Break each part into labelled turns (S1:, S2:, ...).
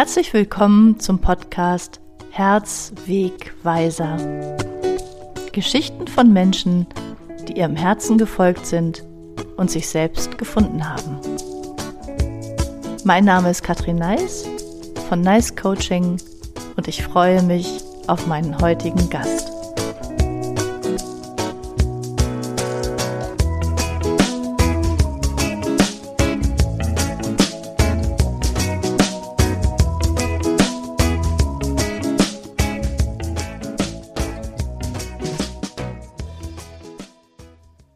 S1: Herzlich willkommen zum Podcast Herzwegweiser. Geschichten von Menschen, die ihrem Herzen gefolgt sind und sich selbst gefunden haben. Mein Name ist Katrin Neis von Nice Coaching und ich freue mich auf meinen heutigen Gast.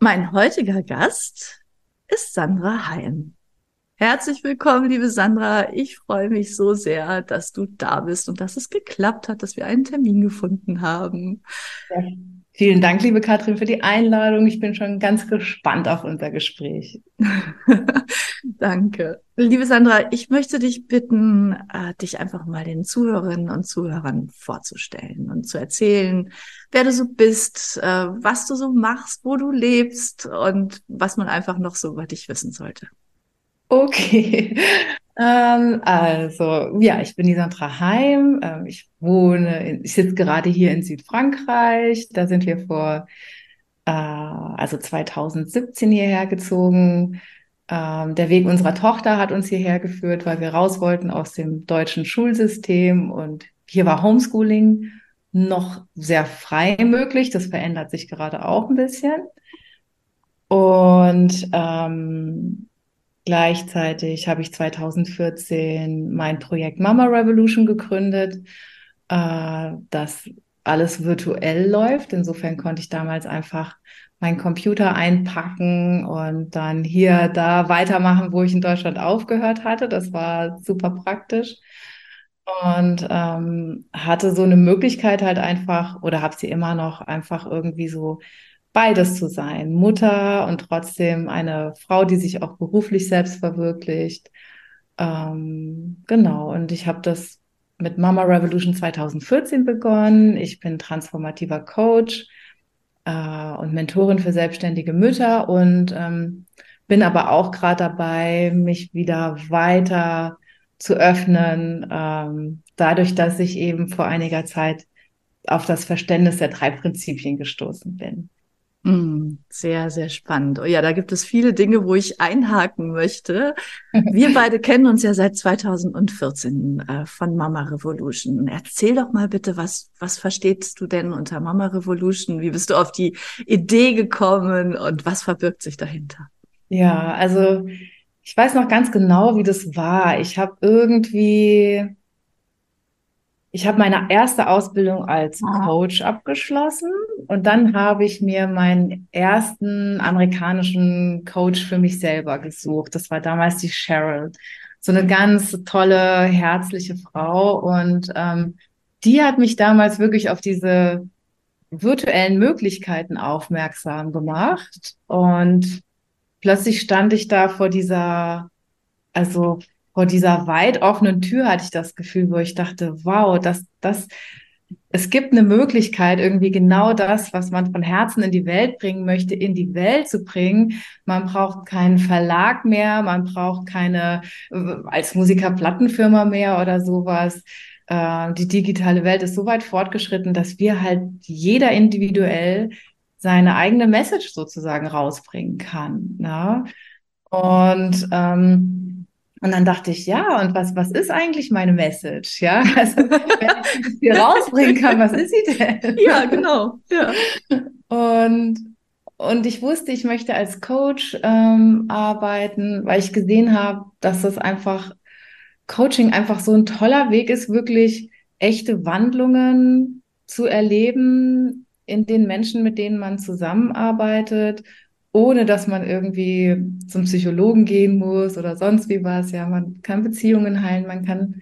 S1: Mein heutiger Gast ist Sandra Heim. Herzlich willkommen, liebe Sandra. Ich freue mich so sehr, dass du da bist und dass es geklappt hat, dass wir einen Termin gefunden haben.
S2: Ja. Vielen Dank, liebe Katrin, für die Einladung. Ich bin schon ganz gespannt auf unser Gespräch.
S1: Danke. Liebe Sandra, ich möchte dich bitten, äh, dich einfach mal den Zuhörerinnen und Zuhörern vorzustellen und zu erzählen, wer du so bist, äh, was du so machst, wo du lebst und was man einfach noch so über dich wissen sollte.
S2: Okay. Ähm, also, ja, ich bin die Sandra Heim. Ähm, ich wohne, in, ich sitze gerade hier in Südfrankreich. Da sind wir vor, äh, also 2017 hierher gezogen. Ähm, der Weg unserer Tochter hat uns hierher geführt, weil wir raus wollten aus dem deutschen Schulsystem und hier war Homeschooling noch sehr frei möglich. Das verändert sich gerade auch ein bisschen. Und ähm, Gleichzeitig habe ich 2014 mein Projekt Mama Revolution gegründet, äh, das alles virtuell läuft. Insofern konnte ich damals einfach meinen Computer einpacken und dann hier, da weitermachen, wo ich in Deutschland aufgehört hatte. Das war super praktisch. Und ähm, hatte so eine Möglichkeit halt einfach, oder habe sie immer noch, einfach irgendwie so beides zu sein. Mutter und trotzdem eine Frau, die sich auch beruflich selbst verwirklicht. Ähm, genau, und ich habe das mit Mama Revolution 2014 begonnen. Ich bin transformativer Coach äh, und Mentorin für selbstständige Mütter und ähm, bin aber auch gerade dabei, mich wieder weiter zu öffnen, ähm, dadurch, dass ich eben vor einiger Zeit auf das Verständnis der drei Prinzipien gestoßen bin.
S1: Mm, sehr, sehr spannend. Oh ja, da gibt es viele Dinge, wo ich einhaken möchte. Wir beide kennen uns ja seit 2014 äh, von Mama Revolution. Erzähl doch mal bitte, was, was verstehst du denn unter Mama Revolution? Wie bist du auf die Idee gekommen und was verbirgt sich dahinter?
S2: Ja, also ich weiß noch ganz genau, wie das war. Ich habe irgendwie ich habe meine erste Ausbildung als ah. Coach abgeschlossen und dann habe ich mir meinen ersten amerikanischen Coach für mich selber gesucht. Das war damals die Cheryl. So eine ganz tolle, herzliche Frau. Und ähm, die hat mich damals wirklich auf diese virtuellen Möglichkeiten aufmerksam gemacht. Und plötzlich stand ich da vor dieser, also vor dieser weit offenen Tür hatte ich das Gefühl, wo ich dachte, wow, das, das, es gibt eine Möglichkeit, irgendwie genau das, was man von Herzen in die Welt bringen möchte, in die Welt zu bringen. Man braucht keinen Verlag mehr, man braucht keine äh, als Musiker Plattenfirma mehr oder sowas. Äh, die digitale Welt ist so weit fortgeschritten, dass wir halt jeder individuell seine eigene Message sozusagen rausbringen kann. Ne? Und ähm, und dann dachte ich, ja, und was, was ist eigentlich meine Message? Ja, also, wenn ich das hier rausbringen kann, was ist sie denn?
S1: Ja, genau. Ja.
S2: Und, und ich wusste, ich möchte als Coach ähm, arbeiten, weil ich gesehen habe, dass das einfach Coaching einfach so ein toller Weg ist, wirklich echte Wandlungen zu erleben in den Menschen, mit denen man zusammenarbeitet ohne dass man irgendwie zum Psychologen gehen muss oder sonst wie was. Ja, man kann Beziehungen heilen, man kann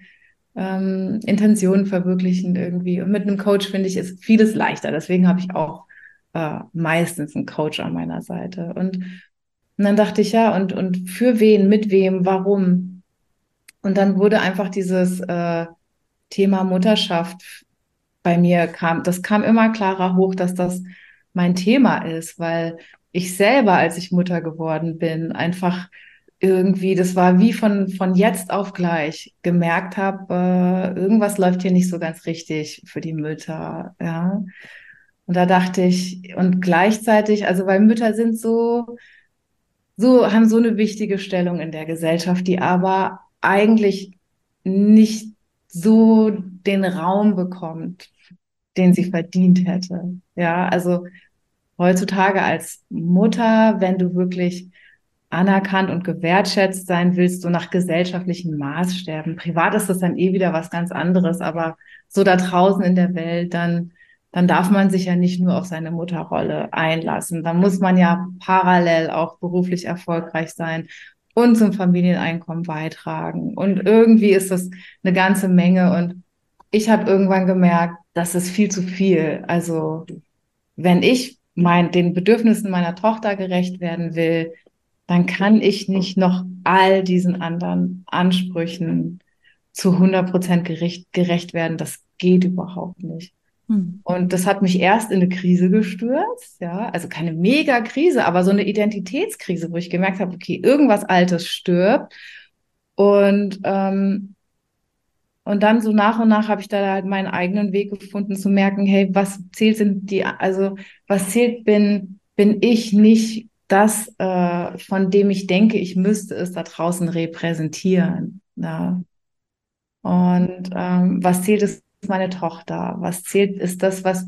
S2: ähm, Intentionen verwirklichen irgendwie. Und mit einem Coach finde ich ist vieles leichter. Deswegen habe ich auch äh, meistens einen Coach an meiner Seite. Und, und dann dachte ich ja, und, und für wen, mit wem, warum? Und dann wurde einfach dieses äh, Thema Mutterschaft bei mir kam, das kam immer klarer hoch, dass das mein Thema ist, weil ich selber, als ich Mutter geworden bin, einfach irgendwie, das war wie von, von jetzt auf gleich gemerkt habe, äh, irgendwas läuft hier nicht so ganz richtig für die Mütter, ja. Und da dachte ich, und gleichzeitig, also weil Mütter sind so, so, haben so eine wichtige Stellung in der Gesellschaft, die aber eigentlich nicht so den Raum bekommt, den sie verdient hätte. Ja, also heutzutage als Mutter, wenn du wirklich anerkannt und gewertschätzt sein willst, so nach gesellschaftlichen Maßstäben. Privat ist das dann eh wieder was ganz anderes, aber so da draußen in der Welt, dann, dann darf man sich ja nicht nur auf seine Mutterrolle einlassen. Dann muss man ja parallel auch beruflich erfolgreich sein und zum Familieneinkommen beitragen. Und irgendwie ist das eine ganze Menge. Und ich habe irgendwann gemerkt, das ist viel zu viel. Also wenn ich mein, den Bedürfnissen meiner Tochter gerecht werden will, dann kann ich nicht noch all diesen anderen Ansprüchen zu 100 Prozent gerecht, gerecht werden. Das geht überhaupt nicht. Hm. Und das hat mich erst in eine Krise gestürzt, ja, also keine Mega-Krise, aber so eine Identitätskrise, wo ich gemerkt habe, okay, irgendwas Altes stirbt. Und ähm, und dann so nach und nach habe ich da halt meinen eigenen Weg gefunden, zu merken, hey, was zählt sind die, also was zählt bin, bin ich nicht das, äh, von dem ich denke, ich müsste es da draußen repräsentieren. Ja. Und ähm, was zählt ist meine Tochter? Was zählt ist das, was,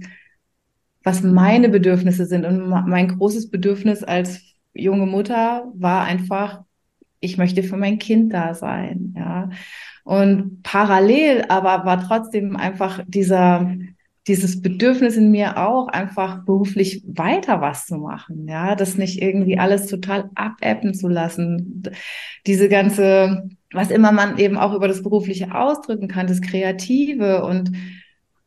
S2: was meine Bedürfnisse sind? Und mein großes Bedürfnis als junge Mutter war einfach, ich möchte für mein Kind da sein. Ja. Und parallel aber war trotzdem einfach dieser, dieses Bedürfnis in mir auch, einfach beruflich weiter was zu machen, ja, das nicht irgendwie alles total abebben zu lassen. Diese ganze, was immer man eben auch über das Berufliche ausdrücken kann, das Kreative und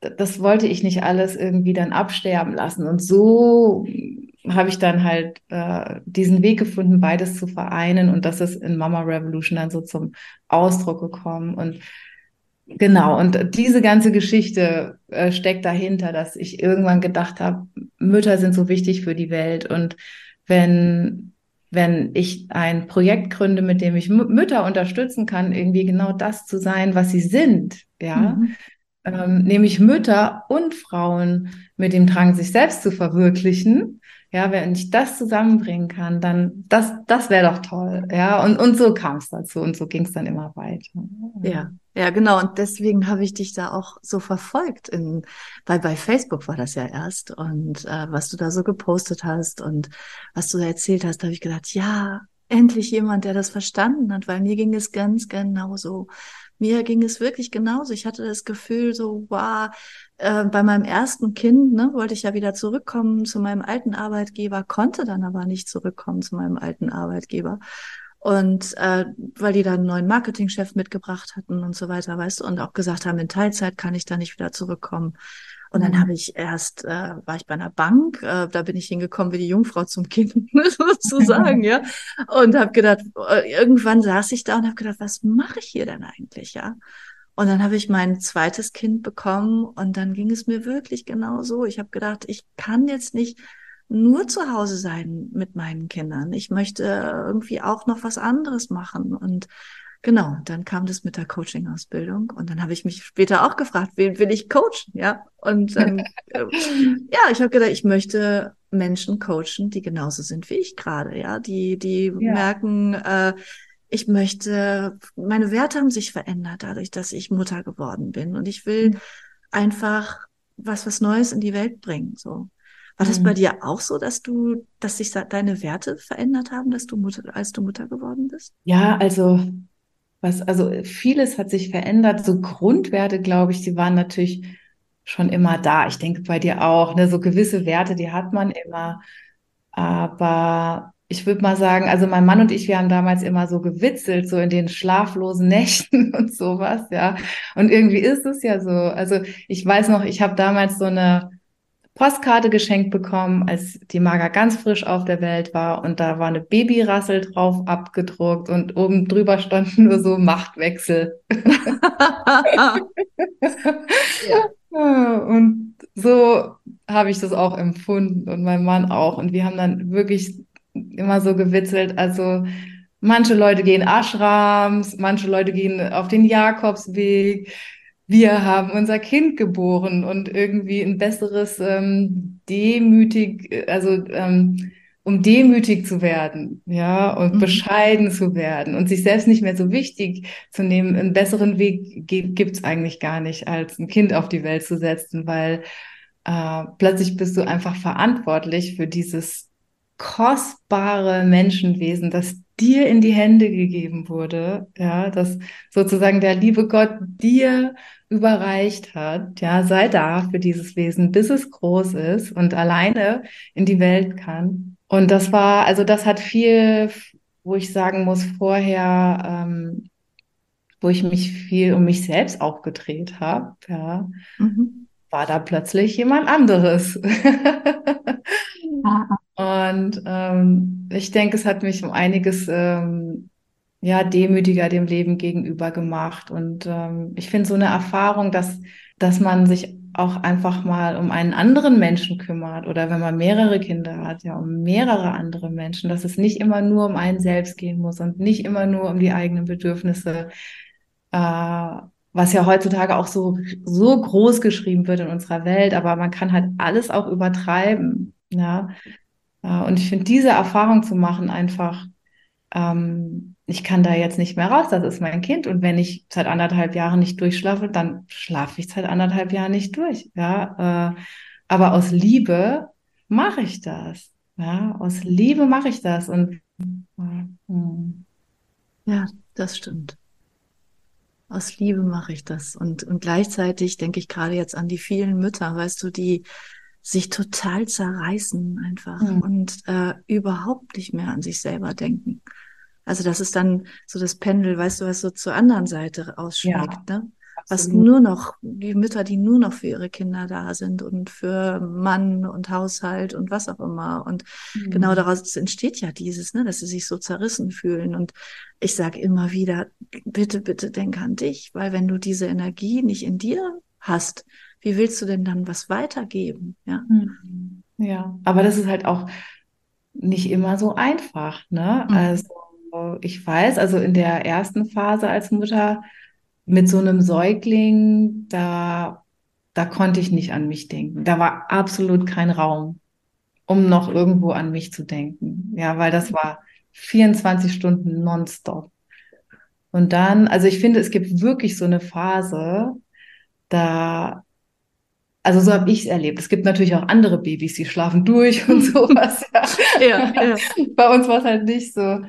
S2: das wollte ich nicht alles irgendwie dann absterben lassen. Und so habe ich dann halt äh, diesen Weg gefunden, beides zu vereinen. Und das ist in Mama Revolution dann so zum Ausdruck gekommen. Und genau, und diese ganze Geschichte äh, steckt dahinter, dass ich irgendwann gedacht habe, Mütter sind so wichtig für die Welt. Und wenn wenn ich ein Projekt gründe, mit dem ich Mütter unterstützen kann, irgendwie genau das zu sein, was sie sind, ja, mhm ähm, nämlich Mütter und Frauen mit dem Drang, sich selbst zu verwirklichen. Ja, wenn ich das zusammenbringen kann, dann das, das wäre doch toll. Ja, und, und so kam es dazu und so ging es dann immer weiter.
S1: Ja, ja, genau. Und deswegen habe ich dich da auch so verfolgt. In, weil bei Facebook war das ja erst. Und äh, was du da so gepostet hast und was du da erzählt hast, habe ich gedacht, ja, endlich jemand, der das verstanden hat, weil mir ging es ganz genau so mir ging es wirklich genauso. Ich hatte das Gefühl, so, wow, äh, bei meinem ersten Kind ne, wollte ich ja wieder zurückkommen zu meinem alten Arbeitgeber, konnte dann aber nicht zurückkommen zu meinem alten Arbeitgeber. Und äh, weil die da einen neuen Marketingchef mitgebracht hatten und so weiter, weißt du, und auch gesagt haben, in Teilzeit kann ich da nicht wieder zurückkommen. Und dann mhm. habe ich erst, äh, war ich bei einer Bank, äh, da bin ich hingekommen wie die Jungfrau zum Kind, sozusagen, ja. Und habe gedacht, äh, irgendwann saß ich da und habe gedacht, was mache ich hier denn eigentlich, ja? Und dann habe ich mein zweites Kind bekommen und dann ging es mir wirklich genau so. Ich habe gedacht, ich kann jetzt nicht nur zu Hause sein mit meinen Kindern. Ich möchte irgendwie auch noch was anderes machen und Genau, dann kam das mit der Coaching-Ausbildung und dann habe ich mich später auch gefragt, wen will ich coachen, ja? Und ähm, äh, ja, ich habe gedacht, ich möchte Menschen coachen, die genauso sind wie ich gerade, ja, die die ja. merken, äh, ich möchte, meine Werte haben sich verändert dadurch, dass ich Mutter geworden bin und ich will mhm. einfach was was Neues in die Welt bringen, so. War das bei mhm. dir auch so, dass du, dass sich deine Werte verändert haben, dass du Mutter, als du Mutter geworden bist?
S2: Ja, also was, also vieles hat sich verändert. So Grundwerte, glaube ich, die waren natürlich schon immer da. Ich denke bei dir auch, ne, so gewisse Werte, die hat man immer. Aber ich würde mal sagen, also mein Mann und ich, wir haben damals immer so gewitzelt, so in den schlaflosen Nächten und sowas, ja. Und irgendwie ist es ja so. Also ich weiß noch, ich habe damals so eine Postkarte geschenkt bekommen, als die Maga ganz frisch auf der Welt war und da war eine Babyrassel drauf abgedruckt und oben drüber standen nur so Machtwechsel. ja. Und so habe ich das auch empfunden und mein Mann auch. Und wir haben dann wirklich immer so gewitzelt, also Manche Leute gehen Ashrams, manche Leute gehen auf den Jakobsweg. Wir haben unser Kind geboren und irgendwie ein besseres ähm, demütig, also ähm, um demütig zu werden, ja, und mhm. bescheiden zu werden und sich selbst nicht mehr so wichtig zu nehmen. Einen besseren Weg gibt es eigentlich gar nicht, als ein Kind auf die Welt zu setzen, weil äh, plötzlich bist du einfach verantwortlich für dieses kostbare Menschenwesen, das dir in die Hände gegeben wurde, ja, dass sozusagen der liebe Gott dir überreicht hat, ja, sei da für dieses Wesen, bis es groß ist und alleine in die Welt kann. Und das war, also das hat viel, wo ich sagen muss, vorher, ähm, wo ich mich viel um mich selbst auch gedreht habe, ja, mhm. War da plötzlich jemand anderes. Und ähm, ich denke, es hat mich um einiges ähm, ja demütiger dem Leben gegenüber gemacht. Und ähm, ich finde so eine Erfahrung, dass dass man sich auch einfach mal um einen anderen Menschen kümmert oder wenn man mehrere Kinder hat, ja, um mehrere andere Menschen, dass es nicht immer nur um einen selbst gehen muss und nicht immer nur um die eigenen Bedürfnisse, äh, was ja heutzutage auch so, so groß geschrieben wird in unserer Welt, aber man kann halt alles auch übertreiben, ja. Und ich finde, diese Erfahrung zu machen, einfach, ähm, ich kann da jetzt nicht mehr raus, das ist mein Kind. Und wenn ich seit anderthalb Jahren nicht durchschlafe, dann schlafe ich seit anderthalb Jahren nicht durch. Ja, äh, aber aus Liebe mache ich das. Ja, aus Liebe mache ich das. Und
S1: äh, ja, das stimmt. Aus Liebe mache ich das. Und, und gleichzeitig denke ich gerade jetzt an die vielen Mütter, weißt du, die sich total zerreißen einfach mhm. und äh, überhaupt nicht mehr an sich selber denken. Also das ist dann so das Pendel, weißt du, was so zur anderen Seite ausschlägt, ja, ne? Was nur noch, die Mütter, die nur noch für ihre Kinder da sind und für Mann und Haushalt und was auch immer. Und mhm. genau daraus entsteht ja dieses, ne, dass sie sich so zerrissen fühlen. Und ich sage immer wieder, bitte, bitte denk an dich, weil wenn du diese Energie nicht in dir hast, wie willst du denn dann was weitergeben? Ja.
S2: Mhm. Ja, aber das ist halt auch nicht immer so einfach, ne? Mhm. Also ich weiß, also in der ersten Phase als Mutter mit so einem Säugling, da, da konnte ich nicht an mich denken. Da war absolut kein Raum, um noch irgendwo an mich zu denken. Ja, weil das war 24 Stunden nonstop. Und dann, also ich finde, es gibt wirklich so eine Phase, da also so habe ich es erlebt. Es gibt natürlich auch andere Babys, die schlafen durch und sowas. ja, ja. Bei uns war es halt nicht so.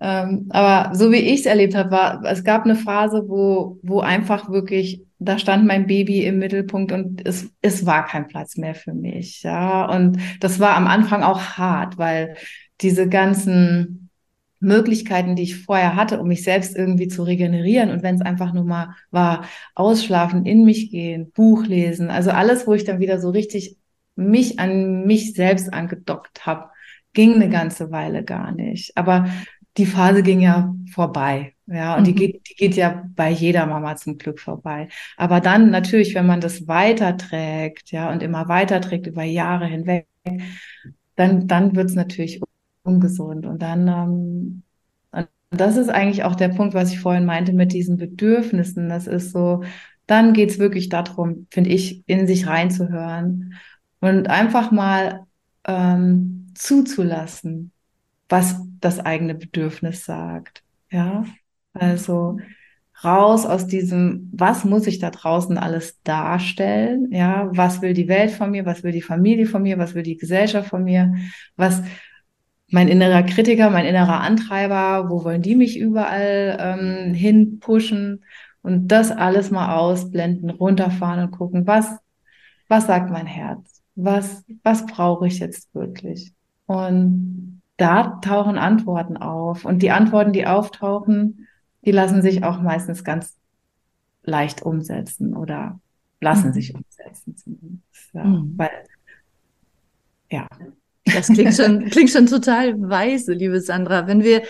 S2: Ähm, aber so wie ich es erlebt habe, war, es gab eine Phase, wo, wo einfach wirklich, da stand mein Baby im Mittelpunkt und es, es war kein Platz mehr für mich. Ja, und das war am Anfang auch hart, weil diese ganzen Möglichkeiten, die ich vorher hatte, um mich selbst irgendwie zu regenerieren. Und wenn es einfach nur mal war, ausschlafen, in mich gehen, Buch lesen, also alles, wo ich dann wieder so richtig mich an mich selbst angedockt habe, ging eine ganze Weile gar nicht. Aber die Phase ging ja vorbei. Ja, und mhm. die geht, die geht ja bei jeder Mama zum Glück vorbei. Aber dann natürlich, wenn man das weiterträgt, ja, und immer weiterträgt über Jahre hinweg, dann, dann wird es natürlich ungesund. Und dann, ähm, und das ist eigentlich auch der Punkt, was ich vorhin meinte mit diesen Bedürfnissen. Das ist so, dann geht es wirklich darum, finde ich, in sich reinzuhören und einfach mal ähm, zuzulassen, was das eigene Bedürfnis sagt. Ja, also raus aus diesem, was muss ich da draußen alles darstellen? Ja, was will die Welt von mir? Was will die Familie von mir? Was will die Gesellschaft von mir? Was, mein innerer Kritiker, mein innerer Antreiber, wo wollen die mich überall ähm, hin pushen und das alles mal ausblenden, runterfahren und gucken, was, was sagt mein Herz? Was, was brauche ich jetzt wirklich? Und da tauchen Antworten auf. Und die Antworten, die auftauchen, die lassen sich auch meistens ganz leicht umsetzen oder lassen mhm. sich umsetzen zumindest. Ja, mhm. Weil,
S1: ja, das klingt schon, klingt schon total weise, liebe Sandra. Wenn wir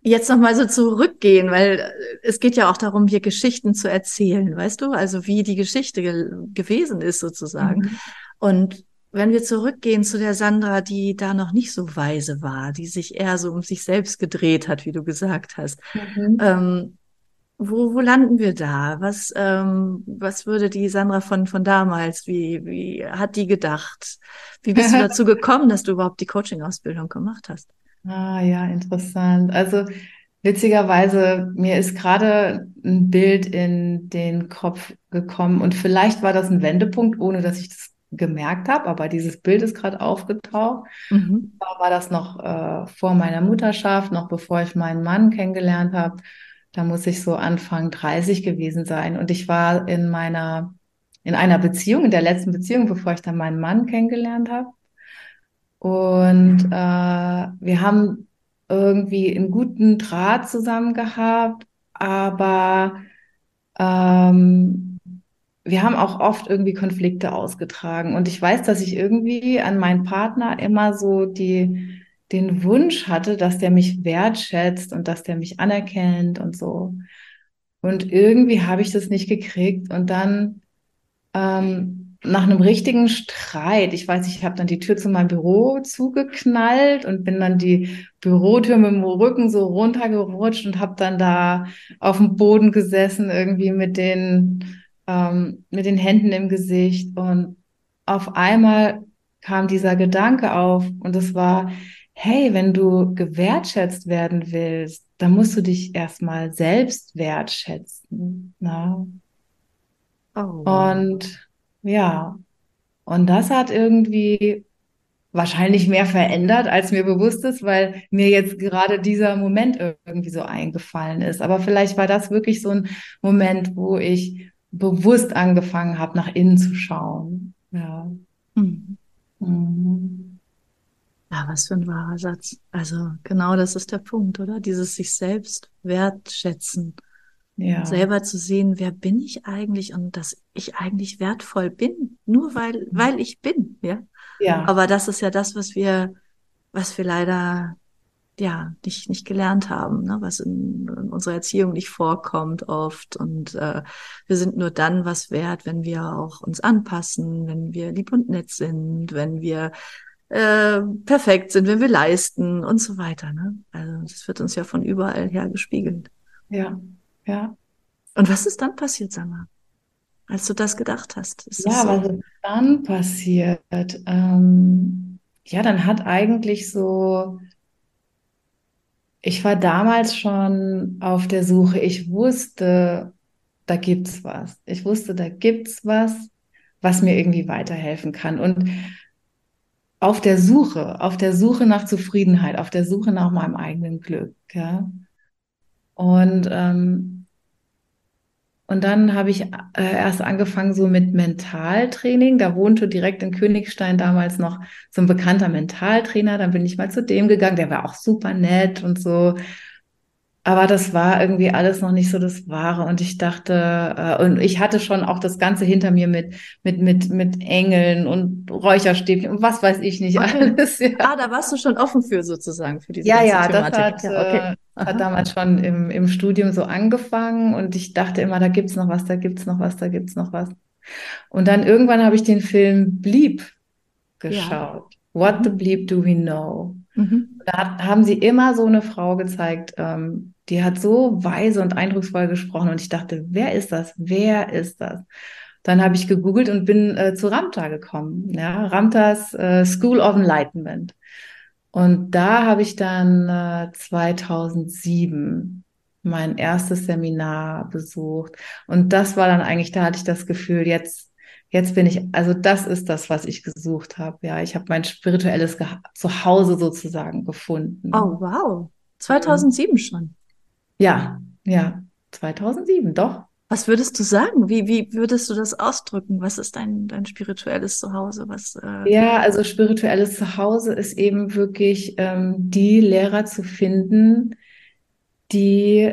S1: jetzt nochmal so zurückgehen, weil es geht ja auch darum, hier Geschichten zu erzählen, weißt du? Also wie die Geschichte ge gewesen ist sozusagen. Mhm. Und wenn wir zurückgehen zu der Sandra, die da noch nicht so weise war, die sich eher so um sich selbst gedreht hat, wie du gesagt hast, mhm. ähm, wo, wo landen wir da? Was, ähm, was würde die Sandra von, von damals, wie, wie hat die gedacht? Wie bist du dazu gekommen, dass du überhaupt die Coaching-Ausbildung gemacht hast?
S2: Ah ja, interessant. Also witzigerweise, mir ist gerade ein Bild in den Kopf gekommen und vielleicht war das ein Wendepunkt, ohne dass ich das gemerkt habe, aber dieses Bild ist gerade aufgetaucht. Mhm. Da war das noch äh, vor meiner Mutterschaft, noch bevor ich meinen Mann kennengelernt habe. Da muss ich so Anfang 30 gewesen sein. Und ich war in meiner, in einer Beziehung, in der letzten Beziehung, bevor ich dann meinen Mann kennengelernt habe. Und äh, wir haben irgendwie einen guten Draht zusammen gehabt, aber ähm, wir haben auch oft irgendwie Konflikte ausgetragen. Und ich weiß, dass ich irgendwie an meinen Partner immer so die, den Wunsch hatte, dass der mich wertschätzt und dass der mich anerkennt und so. Und irgendwie habe ich das nicht gekriegt. Und dann ähm, nach einem richtigen Streit, ich weiß, ich habe dann die Tür zu meinem Büro zugeknallt und bin dann die Bürotür mit dem Rücken so runtergerutscht und habe dann da auf dem Boden gesessen, irgendwie mit den ähm, mit den Händen im Gesicht und auf einmal kam dieser Gedanke auf und es war, hey, wenn du gewertschätzt werden willst, dann musst du dich erstmal selbst wertschätzen. Ne? Oh. Und ja, und das hat irgendwie wahrscheinlich mehr verändert, als mir bewusst ist, weil mir jetzt gerade dieser Moment irgendwie so eingefallen ist. Aber vielleicht war das wirklich so ein Moment, wo ich bewusst angefangen habe, nach innen zu schauen. Ja. Mhm.
S1: Mhm. Ja, was für ein wahrer Satz. Also genau das ist der Punkt, oder? Dieses sich selbst wertschätzen. Ja. Selber zu sehen, wer bin ich eigentlich und dass ich eigentlich wertvoll bin, nur weil, weil ich bin, ja. Ja. Aber das ist ja das, was wir, was wir leider ja nicht nicht gelernt haben, ne? was in, in unserer Erziehung nicht vorkommt oft und äh, wir sind nur dann was wert, wenn wir auch uns anpassen, wenn wir lieb und nett sind, wenn wir äh, perfekt sind, wenn wir leisten und so weiter. Ne? Also das wird uns ja von überall her gespiegelt.
S2: Ja, ja.
S1: Und was ist dann passiert, Sandra? Als du das gedacht hast?
S2: Ist ja, so? was ist dann passiert? Ähm, ja, dann hat eigentlich so ich war damals schon auf der Suche. Ich wusste, da gibt's was. Ich wusste, da gibt's was, was mir irgendwie weiterhelfen kann. Und auf der Suche, auf der Suche nach Zufriedenheit, auf der Suche nach meinem eigenen Glück. Ja. Und ähm, und dann habe ich äh, erst angefangen so mit Mentaltraining. Da wohnte direkt in Königstein damals noch so ein bekannter Mentaltrainer. Dann bin ich mal zu dem gegangen. Der war auch super nett und so. Aber das war irgendwie alles noch nicht so das Wahre. Und ich dachte, äh, und ich hatte schon auch das Ganze hinter mir mit, mit, mit, mit Engeln und Räucherstäbchen und was weiß ich nicht
S1: okay. alles. Ja. Ah, da warst du schon offen für sozusagen, für diese
S2: Ja, ja, Thematik. das hat, ja, okay. Äh, hat damals schon im, im Studium so angefangen und ich dachte immer, da gibt's noch was, da gibt's noch was, da gibt's noch was. Und dann irgendwann habe ich den Film Bleep geschaut. Ja. What the mhm. Bleep do we know? Mhm. Da haben sie immer so eine Frau gezeigt, ähm, die hat so weise und eindrucksvoll gesprochen und ich dachte, wer ist das? Wer ist das? Dann habe ich gegoogelt und bin äh, zu Ramta gekommen, ja, Ramtas äh, School of Enlightenment. Und da habe ich dann äh, 2007 mein erstes Seminar besucht. Und das war dann eigentlich, da hatte ich das Gefühl, jetzt jetzt bin ich, also das ist das, was ich gesucht habe. Ja, ich habe mein spirituelles Ge Zuhause sozusagen gefunden.
S1: Oh, wow. 2007 schon.
S2: Ja, ja, 2007, doch.
S1: Was würdest du sagen? Wie, wie würdest du das ausdrücken? Was ist dein, dein spirituelles Zuhause? Was,
S2: äh ja, also spirituelles Zuhause ist eben wirklich ähm, die Lehrer zu finden, die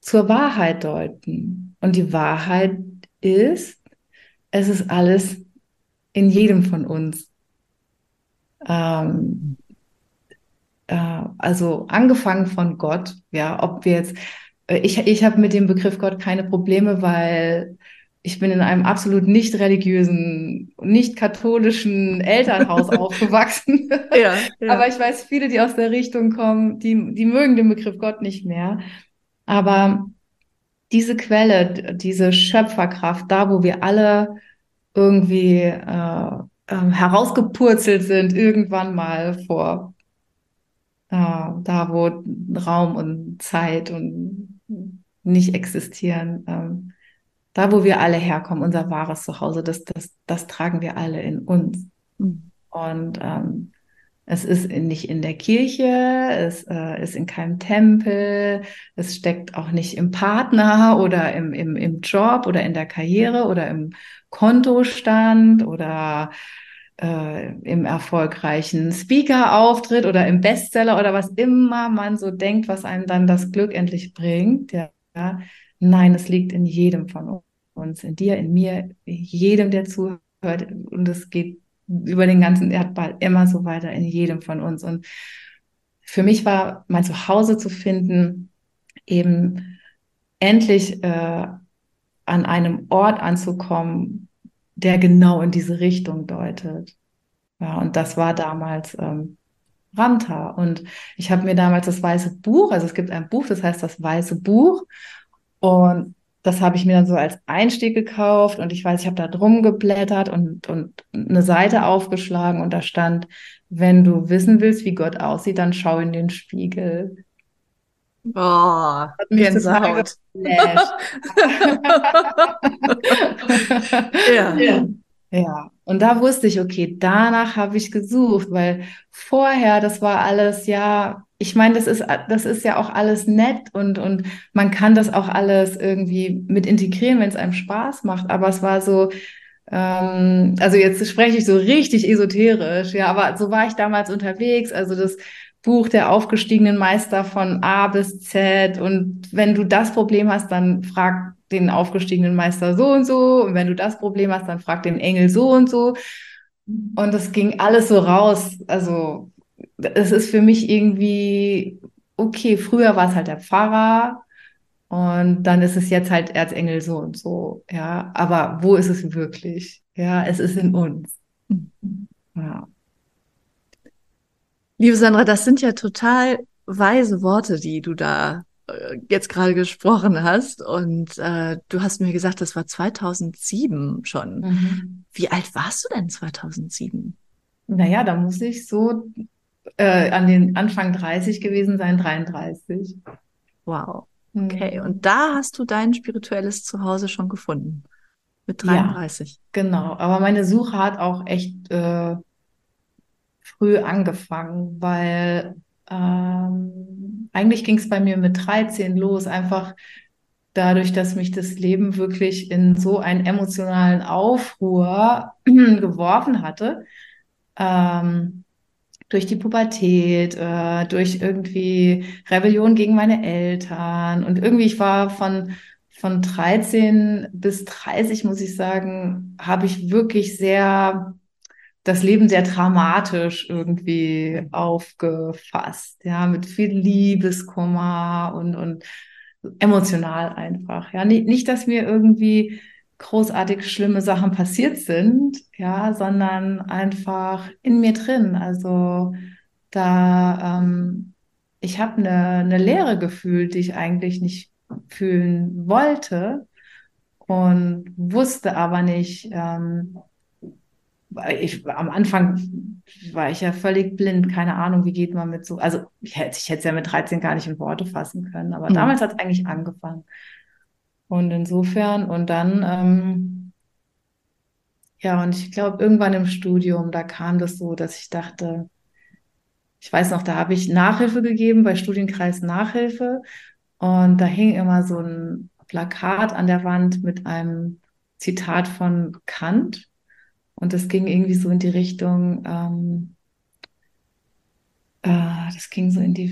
S2: zur Wahrheit deuten. Und die Wahrheit ist, es ist alles in jedem von uns. Ähm, äh, also angefangen von Gott, ja, ob wir jetzt, ich, ich habe mit dem Begriff Gott keine Probleme, weil ich bin in einem absolut nicht religiösen, nicht katholischen Elternhaus aufgewachsen. Ja, ja. Aber ich weiß, viele, die aus der Richtung kommen, die, die mögen den Begriff Gott nicht mehr. Aber diese Quelle, diese Schöpferkraft, da wo wir alle irgendwie äh, äh, herausgepurzelt sind, irgendwann mal vor äh, da, wo Raum und Zeit und nicht existieren. Ähm, da, wo wir alle herkommen, unser wahres Zuhause, das, das, das tragen wir alle in uns. Mhm. Und ähm, es ist in, nicht in der Kirche, es äh, ist in keinem Tempel, es steckt auch nicht im Partner oder im, im, im Job oder in der Karriere oder im Kontostand oder äh, im erfolgreichen Speaker-Auftritt oder im Bestseller oder was immer man so denkt, was einem dann das Glück endlich bringt. Ja, Nein, es liegt in jedem von uns, in dir, in mir, jedem, der zuhört. Und es geht über den ganzen Erdball immer so weiter in jedem von uns. Und für mich war mein Zuhause zu finden, eben endlich äh, an einem Ort anzukommen, der genau in diese Richtung deutet. Ja, und das war damals ähm, Ramta. Und ich habe mir damals das weiße Buch, also es gibt ein Buch, das heißt das weiße Buch. Und das habe ich mir dann so als Einstieg gekauft und ich weiß, ich habe da drum geblättert und, und eine Seite aufgeschlagen und da stand, wenn du wissen willst, wie Gott aussieht, dann schau in den Spiegel.
S1: Oh, mich Gänsehaut.
S2: ja. ja. Ja, und da wusste ich, okay, danach habe ich gesucht, weil vorher, das war alles, ja, ich meine, das ist, das ist ja auch alles nett und, und man kann das auch alles irgendwie mit integrieren, wenn es einem Spaß macht. Aber es war so, ähm, also jetzt spreche ich so richtig esoterisch, ja, aber so war ich damals unterwegs. Also das Buch der aufgestiegenen Meister von A bis Z. Und wenn du das Problem hast, dann frag den aufgestiegenen Meister so und so. Und wenn du das Problem hast, dann frag den Engel so und so. Und das ging alles so raus. Also es ist für mich irgendwie, okay, früher war es halt der Pfarrer und dann ist es jetzt halt Erzengel so und so, ja. Aber wo ist es wirklich? Ja, es ist in uns. Ja.
S1: Liebe Sandra, das sind ja total weise Worte, die du da äh, jetzt gerade gesprochen hast. Und äh, du hast mir gesagt, das war 2007 schon. Mhm. Wie alt warst du denn 2007?
S2: Naja, da muss ich so äh, an den Anfang 30 gewesen sein, 33.
S1: Wow. Okay, mhm. und da hast du dein spirituelles Zuhause schon gefunden. Mit 33.
S2: Ja, genau, aber meine Suche hat auch echt äh, früh angefangen, weil ähm, eigentlich ging es bei mir mit 13 los, einfach dadurch, dass mich das Leben wirklich in so einen emotionalen Aufruhr geworfen hatte. Ähm, durch die Pubertät, äh, durch irgendwie Rebellion gegen meine Eltern. Und irgendwie, ich war von, von 13 bis 30, muss ich sagen, habe ich wirklich sehr das Leben sehr dramatisch irgendwie aufgefasst, ja, mit viel Liebeskummer und, und emotional einfach, ja, nicht, nicht, dass mir irgendwie großartig schlimme Sachen passiert sind, ja, sondern einfach in mir drin. Also da, ähm, ich habe eine, eine Leere gefühlt, die ich eigentlich nicht fühlen wollte und wusste aber nicht, ähm, ich am Anfang war ich ja völlig blind, keine Ahnung, wie geht man mit so, also ich hätte ich es ja mit 13 gar nicht in Worte fassen können, aber mhm. damals hat es eigentlich angefangen. Und insofern, und dann, ähm, ja, und ich glaube, irgendwann im Studium, da kam das so, dass ich dachte, ich weiß noch, da habe ich Nachhilfe gegeben bei Studienkreis Nachhilfe und da hing immer so ein Plakat an der Wand mit einem Zitat von Kant. Und das ging irgendwie so in die Richtung, ähm, äh, das ging so in die,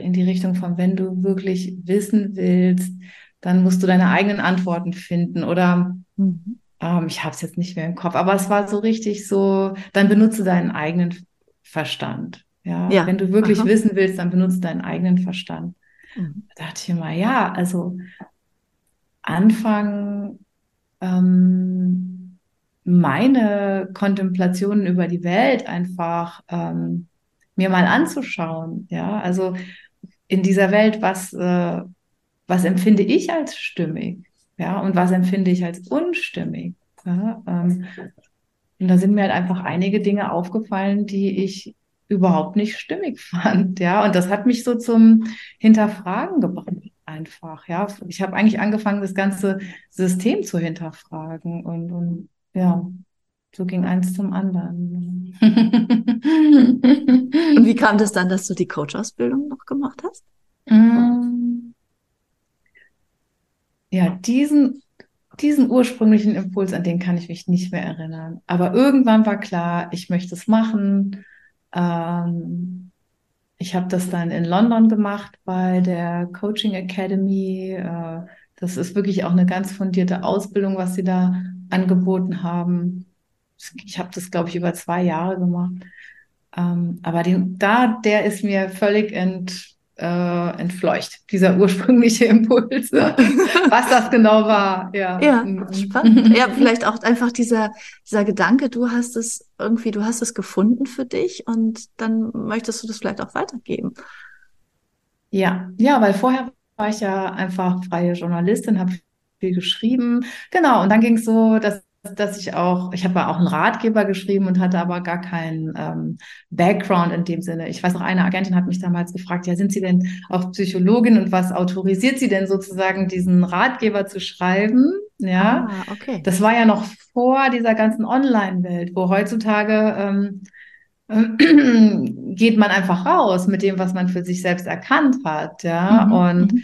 S2: in die Richtung von, wenn du wirklich wissen willst, dann musst du deine eigenen Antworten finden oder mhm. ähm, ich habe es jetzt nicht mehr im Kopf, aber es war so richtig so, dann benutze deinen eigenen Verstand. Ja, ja. wenn du wirklich Aha. wissen willst, dann benutze deinen eigenen Verstand. Mhm. Da dachte ich immer, ja, also anfangen ähm, meine Kontemplationen über die Welt einfach ähm, mir mal anzuschauen. Ja, also in dieser Welt, was, äh, was empfinde ich als stimmig? Ja, und was empfinde ich als unstimmig? Ja, ähm, und da sind mir halt einfach einige Dinge aufgefallen, die ich überhaupt nicht stimmig fand. Ja, und das hat mich so zum Hinterfragen gebracht einfach. Ja, ich habe eigentlich angefangen, das ganze System zu hinterfragen und, und ja, so ging eins zum anderen.
S1: und wie kam das dann, dass du die Coach-Ausbildung noch gemacht hast? Mm.
S2: Ja, diesen, diesen ursprünglichen Impuls, an den kann ich mich nicht mehr erinnern. Aber irgendwann war klar, ich möchte es machen. Ähm, ich habe das dann in London gemacht bei der Coaching Academy. Äh, das ist wirklich auch eine ganz fundierte Ausbildung, was sie da angeboten haben. Ich habe das, glaube ich, über zwei Jahre gemacht. Ähm, aber den, da, der ist mir völlig ent, äh, entfleucht, dieser ursprüngliche Impuls, was das genau war. Ja,
S1: ja mhm. spannend. Ja, vielleicht auch einfach dieser, dieser Gedanke, du hast es irgendwie, du hast es gefunden für dich und dann möchtest du das vielleicht auch weitergeben.
S2: Ja, ja, weil vorher war ich ja einfach freie Journalistin, habe viel geschrieben. Genau, und dann ging es so, dass dass ich auch, ich habe auch einen Ratgeber geschrieben und hatte aber gar keinen ähm, Background in dem Sinne. Ich weiß noch, eine Agentin hat mich damals gefragt, ja, sind Sie denn auch Psychologin und was autorisiert Sie denn sozusagen, diesen Ratgeber zu schreiben? Ja, ah, okay. Das war ja noch vor dieser ganzen Online-Welt, wo heutzutage ähm, geht man einfach raus mit dem, was man für sich selbst erkannt hat, ja, mhm, und mhm.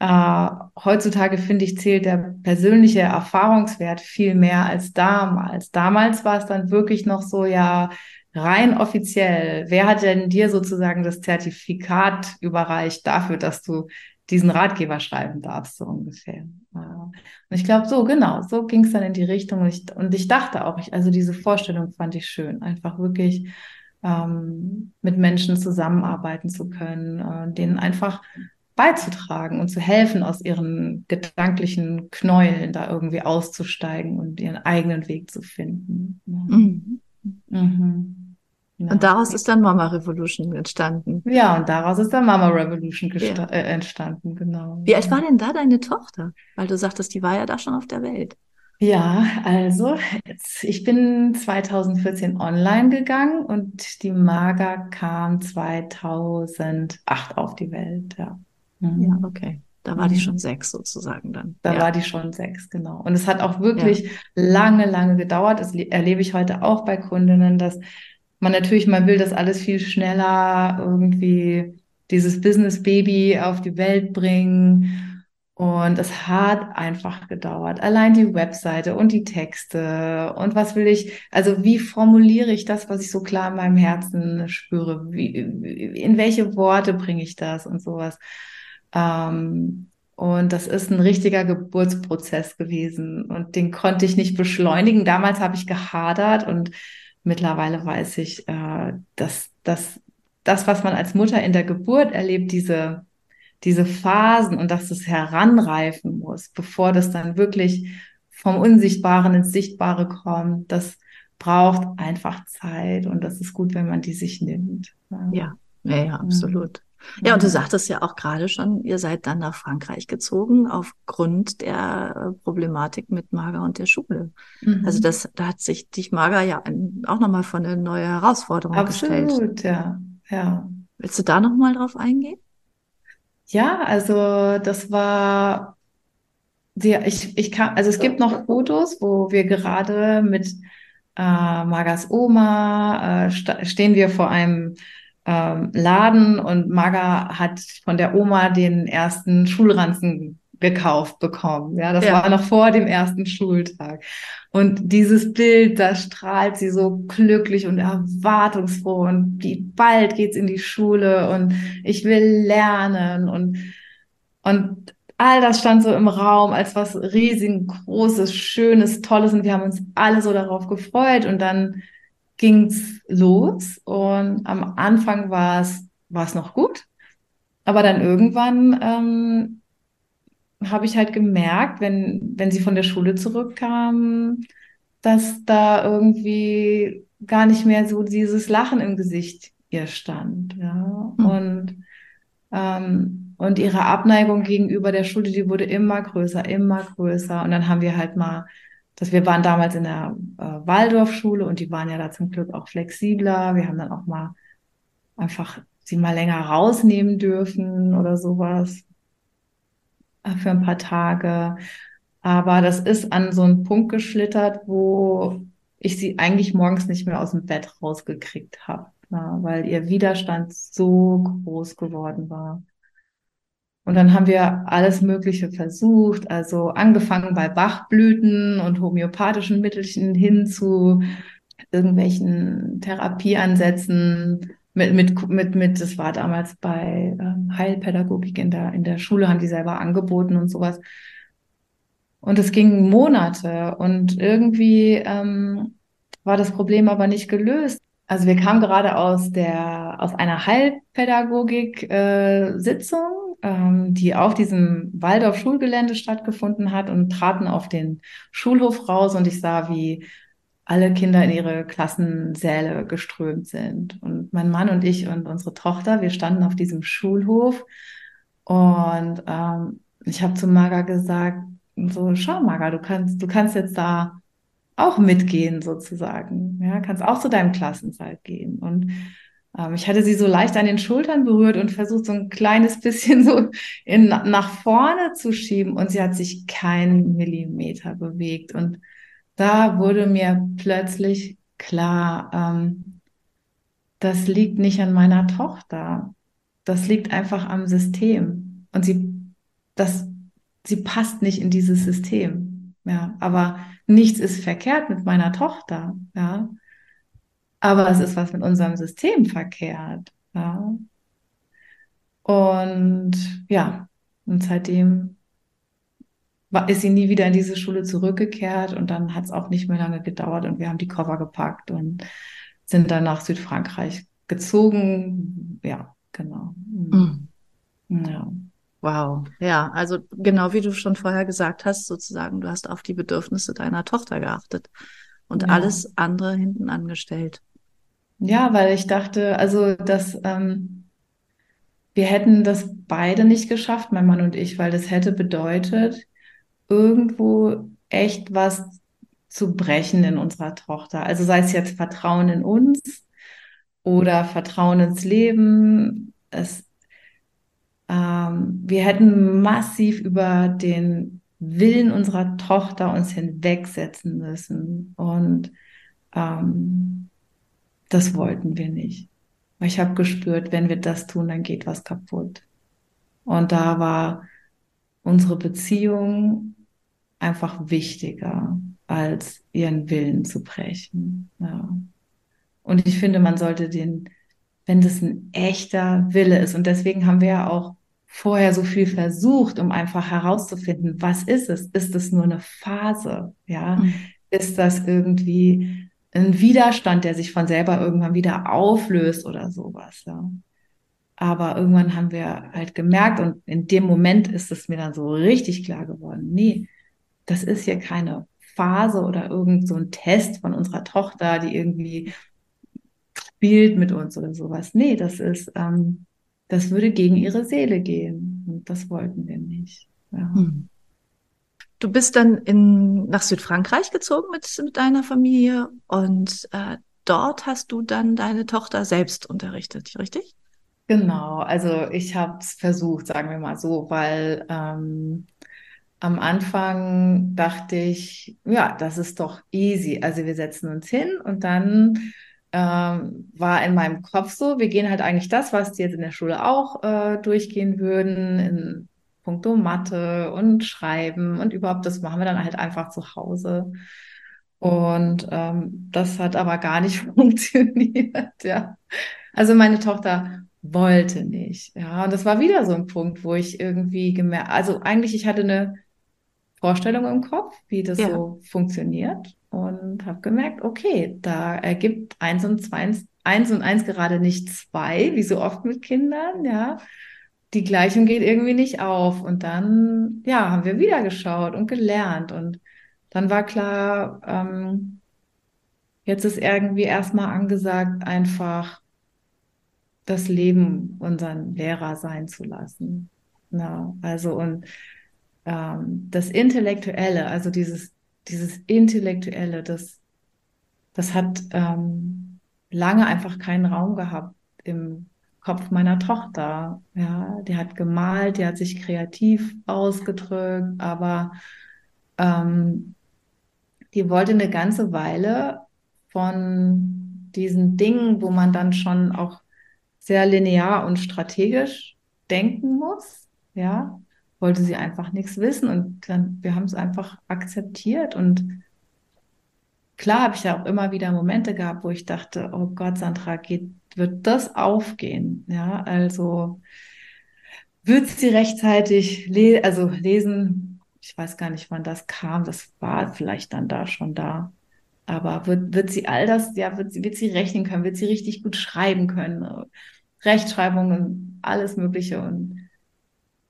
S2: Äh, heutzutage finde ich, zählt der persönliche Erfahrungswert viel mehr als damals. Damals war es dann wirklich noch so, ja, rein offiziell. Wer hat denn dir sozusagen das Zertifikat überreicht dafür, dass du diesen Ratgeber schreiben darfst, so ungefähr. Und ich glaube, so genau, so ging es dann in die Richtung. Und ich, und ich dachte auch, ich, also diese Vorstellung fand ich schön, einfach wirklich ähm, mit Menschen zusammenarbeiten zu können, äh, denen einfach beizutragen und zu helfen, aus ihren gedanklichen Knäueln da irgendwie auszusteigen und ihren eigenen Weg zu finden. Mhm.
S1: Mhm. Ja. Und daraus ist dann Mama Revolution entstanden.
S2: Ja, und daraus ist dann Mama Revolution ja. äh, entstanden, genau.
S1: Wie alt war denn da deine Tochter? Weil du sagtest, die war ja da schon auf der Welt.
S2: Ja, also jetzt, ich bin 2014 online gegangen und die Maga kam 2008 auf die Welt, ja.
S1: Mhm. Ja, okay. Da war mhm. die schon sechs sozusagen dann.
S2: Da
S1: ja.
S2: war die schon sechs, genau. Und es hat auch wirklich ja. lange, lange gedauert. Das erlebe ich heute auch bei Kundinnen, dass man natürlich, man will das alles viel schneller irgendwie dieses Business Baby auf die Welt bringen. Und es hat einfach gedauert. Allein die Webseite und die Texte und was will ich, also wie formuliere ich das, was ich so klar in meinem Herzen spüre? Wie, in welche Worte bringe ich das und sowas? Ähm, und das ist ein richtiger Geburtsprozess gewesen und den konnte ich nicht beschleunigen. Damals habe ich gehadert und mittlerweile weiß ich, äh, dass, dass das, was man als Mutter in der Geburt erlebt, diese, diese Phasen und dass es heranreifen muss, bevor das dann wirklich vom Unsichtbaren ins Sichtbare kommt, das braucht einfach Zeit und das ist gut, wenn man die sich nimmt.
S1: Ja, ja, ja absolut. Ja, und du sagtest ja auch gerade schon, ihr seid dann nach Frankreich gezogen aufgrund der äh, Problematik mit Marga und der Schule. Mhm. Also das, da hat sich dich Marga ja auch nochmal von eine neue Herausforderung Absolut, gestellt.
S2: Absolut, ja, ja.
S1: Willst du da nochmal drauf eingehen?
S2: Ja, also das war, die, ich, ich kann, also es gibt noch Fotos, wo wir gerade mit äh, Margas Oma äh, stehen wir vor einem ähm, Laden und Maga hat von der Oma den ersten Schulranzen gekauft bekommen. Ja, das ja. war noch vor dem ersten Schultag. Und dieses Bild, da strahlt sie so glücklich und erwartungsfroh und wie bald geht's in die Schule und ich will lernen und, und all das stand so im Raum als was riesengroßes, schönes, tolles und wir haben uns alle so darauf gefreut und dann ging's los und am Anfang war es war es noch gut, aber dann irgendwann ähm, habe ich halt gemerkt, wenn, wenn sie von der Schule zurückkam, dass da irgendwie gar nicht mehr so dieses Lachen im Gesicht ihr stand. Ja. Mhm. Und, ähm, und ihre Abneigung gegenüber der Schule, die wurde immer größer, immer größer. Und dann haben wir halt mal, dass wir waren damals in der äh, Waldorfschule und die waren ja da zum Glück auch flexibler. Wir haben dann auch mal einfach sie mal länger rausnehmen dürfen oder sowas äh, für ein paar Tage. Aber das ist an so einen Punkt geschlittert, wo ich sie eigentlich morgens nicht mehr aus dem Bett rausgekriegt habe, na, weil ihr Widerstand so groß geworden war. Und dann haben wir alles Mögliche versucht, also angefangen bei Bachblüten und homöopathischen Mittelchen hin zu irgendwelchen Therapieansätzen mit, mit, mit, mit, das war damals bei ähm, Heilpädagogik in der, in der Schule, haben die selber angeboten und sowas. Und es ging Monate und irgendwie ähm, war das Problem aber nicht gelöst. Also wir kamen gerade aus der aus einer Heilpädagogik-Sitzung, äh, ähm, die auf diesem Waldorf-Schulgelände stattgefunden hat und traten auf den Schulhof raus und ich sah, wie alle Kinder in ihre Klassensäle geströmt sind. Und mein Mann und ich und unsere Tochter, wir standen auf diesem Schulhof und ähm, ich habe zu Marga gesagt, so, schau Marga, du kannst, du kannst jetzt da auch mitgehen sozusagen. Ja, kannst auch zu deinem Klassensaal gehen. Und ich hatte sie so leicht an den Schultern berührt und versucht, so ein kleines bisschen so in, nach vorne zu schieben. Und sie hat sich keinen Millimeter bewegt. Und da wurde mir plötzlich klar, ähm, das liegt nicht an meiner Tochter. Das liegt einfach am System. Und sie, das sie passt nicht in dieses System. Ja, aber nichts ist verkehrt mit meiner Tochter. Ja, aber es ist was mit unserem System verkehrt. Ja. Und ja, und seitdem war, ist sie nie wieder in diese Schule zurückgekehrt und dann hat es auch nicht mehr lange gedauert und wir haben die Koffer gepackt und sind dann nach Südfrankreich gezogen. Ja, genau. Mhm.
S1: Ja. Wow, ja, also genau wie du schon vorher gesagt hast, sozusagen, du hast auf die Bedürfnisse deiner Tochter geachtet und ja. alles andere hinten angestellt.
S2: Ja, weil ich dachte, also dass ähm, wir hätten das beide nicht geschafft, mein Mann und ich, weil das hätte bedeutet, irgendwo echt was zu brechen in unserer Tochter. Also sei es jetzt Vertrauen in uns oder Vertrauen ins Leben. Es ähm, wir hätten massiv über den Willen unserer Tochter uns hinwegsetzen müssen. Und ähm, das wollten wir nicht. Ich habe gespürt, wenn wir das tun, dann geht was kaputt. Und da war unsere Beziehung einfach wichtiger, als ihren Willen zu brechen. Ja. Und ich finde, man sollte den, wenn das ein echter Wille ist, und deswegen haben wir ja auch vorher so viel versucht, um einfach herauszufinden, was ist es? Ist es nur eine Phase? Ja, mhm. ist das irgendwie ein Widerstand, der sich von selber irgendwann wieder auflöst oder sowas? Ja. Aber irgendwann haben wir halt gemerkt und in dem Moment ist es mir dann so richtig klar geworden, nee, das ist hier keine Phase oder irgend so ein Test von unserer Tochter, die irgendwie spielt mit uns oder sowas. Nee, das ist ähm, das würde gegen ihre Seele gehen. Und das wollten wir nicht. Ja. Hm.
S1: Du bist dann in, nach Südfrankreich gezogen mit, mit deiner Familie und äh, dort hast du dann deine Tochter selbst unterrichtet, richtig?
S2: Genau, also ich habe es versucht, sagen wir mal so, weil ähm, am Anfang dachte ich, ja, das ist doch easy. Also wir setzen uns hin und dann ähm, war in meinem Kopf so, wir gehen halt eigentlich das, was die jetzt in der Schule auch äh, durchgehen würden, in puncto Mathe und Schreiben und überhaupt, das machen wir dann halt einfach zu Hause. Und ähm, das hat aber gar nicht funktioniert, ja. Also meine Tochter wollte nicht, ja. Und das war wieder so ein Punkt, wo ich irgendwie gemerkt, also eigentlich, ich hatte eine Vorstellung im Kopf, wie das ja. so funktioniert und habe gemerkt, okay, da ergibt eins und zwei, eins und eins gerade nicht zwei, wie so oft mit Kindern, ja. Die Gleichung geht irgendwie nicht auf. Und dann, ja, haben wir wieder geschaut und gelernt. Und dann war klar, ähm, jetzt ist irgendwie erstmal angesagt, einfach das Leben unseren Lehrer sein zu lassen. Ja, also und ähm, das Intellektuelle, also dieses, dieses Intellektuelle, das, das hat ähm, lange einfach keinen Raum gehabt im Kopf meiner Tochter. Ja, die hat gemalt, die hat sich kreativ ausgedrückt, aber ähm, die wollte eine ganze Weile von diesen Dingen, wo man dann schon auch sehr linear und strategisch denken muss, ja, wollte sie einfach nichts wissen und dann, wir haben es einfach akzeptiert und klar habe ich ja auch immer wieder Momente gehabt, wo ich dachte, oh Gott, Sandra, geht, wird das aufgehen? Ja, also wird sie rechtzeitig le also lesen? Ich weiß gar nicht, wann das kam. Das war vielleicht dann da schon da. Aber wird, wird sie all das, ja, wird sie, wird sie rechnen können? Wird sie richtig gut schreiben können? Rechtschreibungen, alles Mögliche und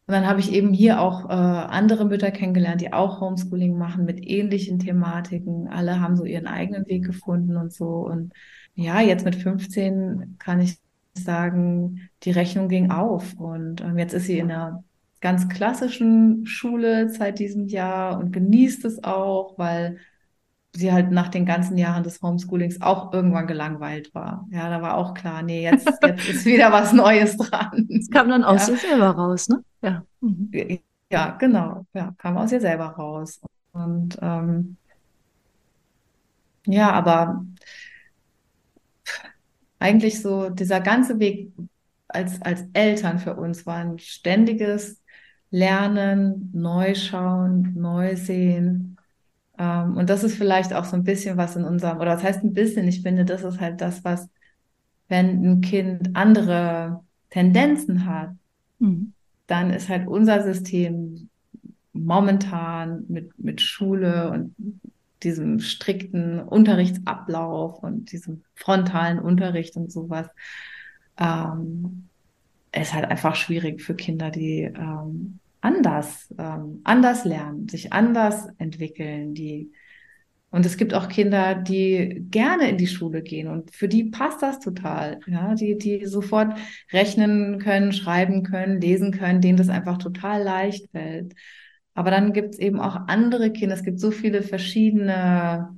S2: und dann habe ich eben hier auch äh, andere Mütter kennengelernt, die auch Homeschooling machen mit ähnlichen Thematiken. Alle haben so ihren eigenen Weg gefunden und so. Und ja, jetzt mit 15 kann ich sagen, die Rechnung ging auf. Und ähm, jetzt ist sie in einer ganz klassischen Schule seit diesem Jahr und genießt es auch, weil sie halt nach den ganzen Jahren des Homeschoolings auch irgendwann gelangweilt war. Ja, da war auch klar, nee, jetzt, jetzt ist wieder was Neues dran.
S1: Das kam dann aus ja. ihr selber raus, ne?
S2: Ja. Mhm. Ja, genau. Ja, kam aus ihr selber raus. Und ähm, ja, aber eigentlich so dieser ganze Weg als, als Eltern für uns war ein ständiges Lernen, Neuschauen, Neusehen, und das ist vielleicht auch so ein bisschen was in unserem, oder was heißt ein bisschen, ich finde, das ist halt das, was, wenn ein Kind andere Tendenzen hat, mhm. dann ist halt unser System momentan mit, mit Schule und diesem strikten Unterrichtsablauf und diesem frontalen Unterricht und sowas, ähm, ist halt einfach schwierig für Kinder, die ähm, anders, ähm, anders lernen, sich anders entwickeln, die und es gibt auch Kinder, die gerne in die Schule gehen und für die passt das total. Ja, die, die sofort rechnen können, schreiben können, lesen können, denen das einfach total leicht fällt. Aber dann gibt es eben auch andere Kinder. Es gibt so viele verschiedene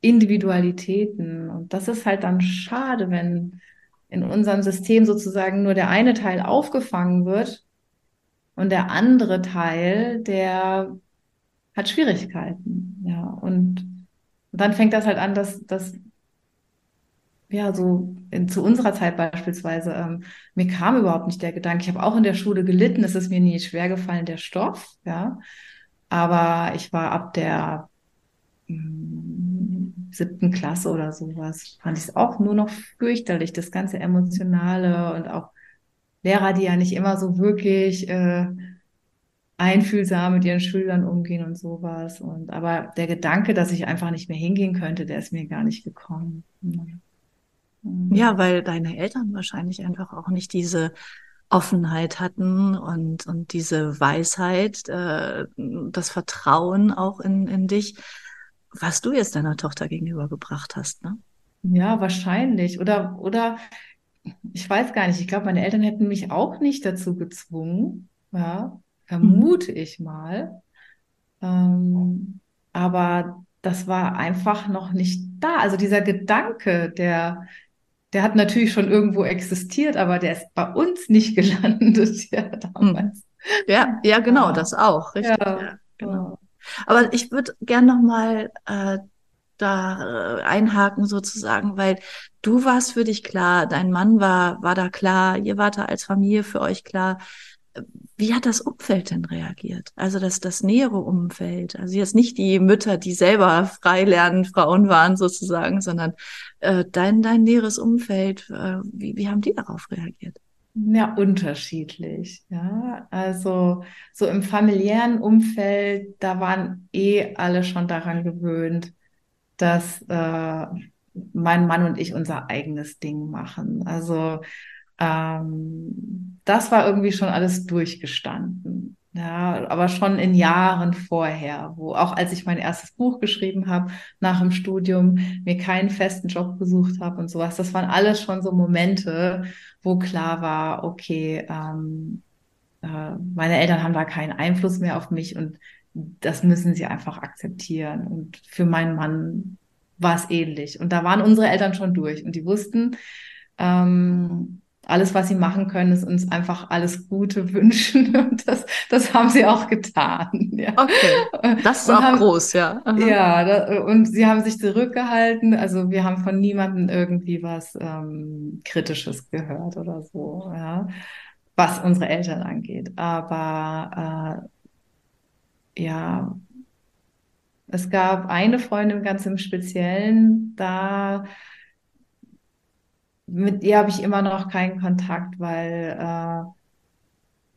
S2: Individualitäten. Und das ist halt dann schade, wenn in unserem System sozusagen nur der eine Teil aufgefangen wird und der andere Teil, der hat Schwierigkeiten. Ja, und dann fängt das halt an, dass, dass ja, so in, zu unserer Zeit beispielsweise, ähm, mir kam überhaupt nicht der Gedanke, ich habe auch in der Schule gelitten, es ist mir nie schwer gefallen, der Stoff, ja. Aber ich war ab der mh, hm, siebten Klasse oder sowas, fand ich es auch nur noch fürchterlich, das ganze Emotionale und auch Lehrer, die ja nicht immer so wirklich äh, einfühlsam mit ihren Schülern umgehen und sowas. Und aber der Gedanke, dass ich einfach nicht mehr hingehen könnte, der ist mir gar nicht gekommen.
S1: Ja, weil deine Eltern wahrscheinlich einfach auch nicht diese Offenheit hatten und, und diese Weisheit, äh, das Vertrauen auch in, in dich, was du jetzt deiner Tochter gegenübergebracht hast, ne?
S2: Ja, wahrscheinlich. Oder, oder ich weiß gar nicht, ich glaube, meine Eltern hätten mich auch nicht dazu gezwungen, ja, vermute mhm. ich mal. Ähm, aber das war einfach noch nicht da. Also dieser Gedanke, der, der hat natürlich schon irgendwo existiert, aber der ist bei uns nicht gelandet, ja, damals.
S1: Ja, ja, genau, ja. das auch, richtig. Ja, ja genau. Aber ich würde gern noch mal äh, da äh, einhaken sozusagen, weil du warst für dich klar, dein Mann war, war da klar, ihr wart da als Familie für euch klar. Wie hat das Umfeld denn reagiert? Also das, das nähere Umfeld. Also jetzt nicht die Mütter, die selber frei lernen, Frauen waren sozusagen, sondern äh, dein, dein näheres Umfeld. Äh, wie, wie haben die darauf reagiert?
S2: Ja, unterschiedlich. Ja, also so im familiären Umfeld, da waren eh alle schon daran gewöhnt, dass äh, mein Mann und ich unser eigenes Ding machen. Also ähm, das war irgendwie schon alles durchgestanden. Ja, aber schon in Jahren vorher, wo auch als ich mein erstes Buch geschrieben habe, nach dem Studium, mir keinen festen Job gesucht habe und sowas, das waren alles schon so Momente, wo klar war, okay, ähm, äh, meine Eltern haben da keinen Einfluss mehr auf mich und das müssen sie einfach akzeptieren. Und für meinen Mann war es ähnlich. Und da waren unsere Eltern schon durch und die wussten, ähm, alles, was sie machen können, ist uns einfach alles Gute wünschen. Und das, das haben sie auch getan. Ja.
S1: Okay. Das ist und auch haben, groß, ja.
S2: Aha. Ja, da, und sie haben sich zurückgehalten. Also wir haben von niemandem irgendwie was ähm, Kritisches gehört oder so, ja, was unsere Eltern angeht. Aber äh, ja, es gab eine Freundin ganz im Speziellen, da mit ihr habe ich immer noch keinen Kontakt, weil äh,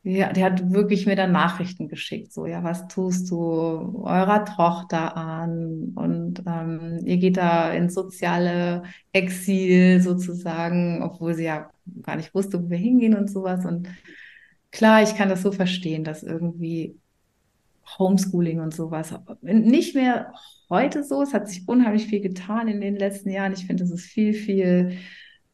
S2: ja, der hat wirklich mir dann Nachrichten geschickt, so, ja, was tust du eurer Tochter an? Und ähm, ihr geht da ins soziale Exil sozusagen, obwohl sie ja gar nicht wusste, wo wir hingehen und sowas. Und klar, ich kann das so verstehen, dass irgendwie Homeschooling und sowas nicht mehr heute so. Es hat sich unheimlich viel getan in den letzten Jahren. Ich finde, es ist viel, viel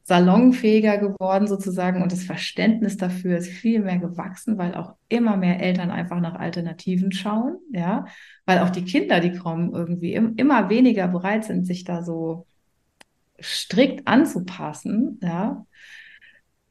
S2: salonfähiger geworden sozusagen und das Verständnis dafür ist viel mehr gewachsen, weil auch immer mehr Eltern einfach nach Alternativen schauen, ja, weil auch die Kinder, die kommen, irgendwie im, immer weniger bereit sind, sich da so strikt anzupassen, ja.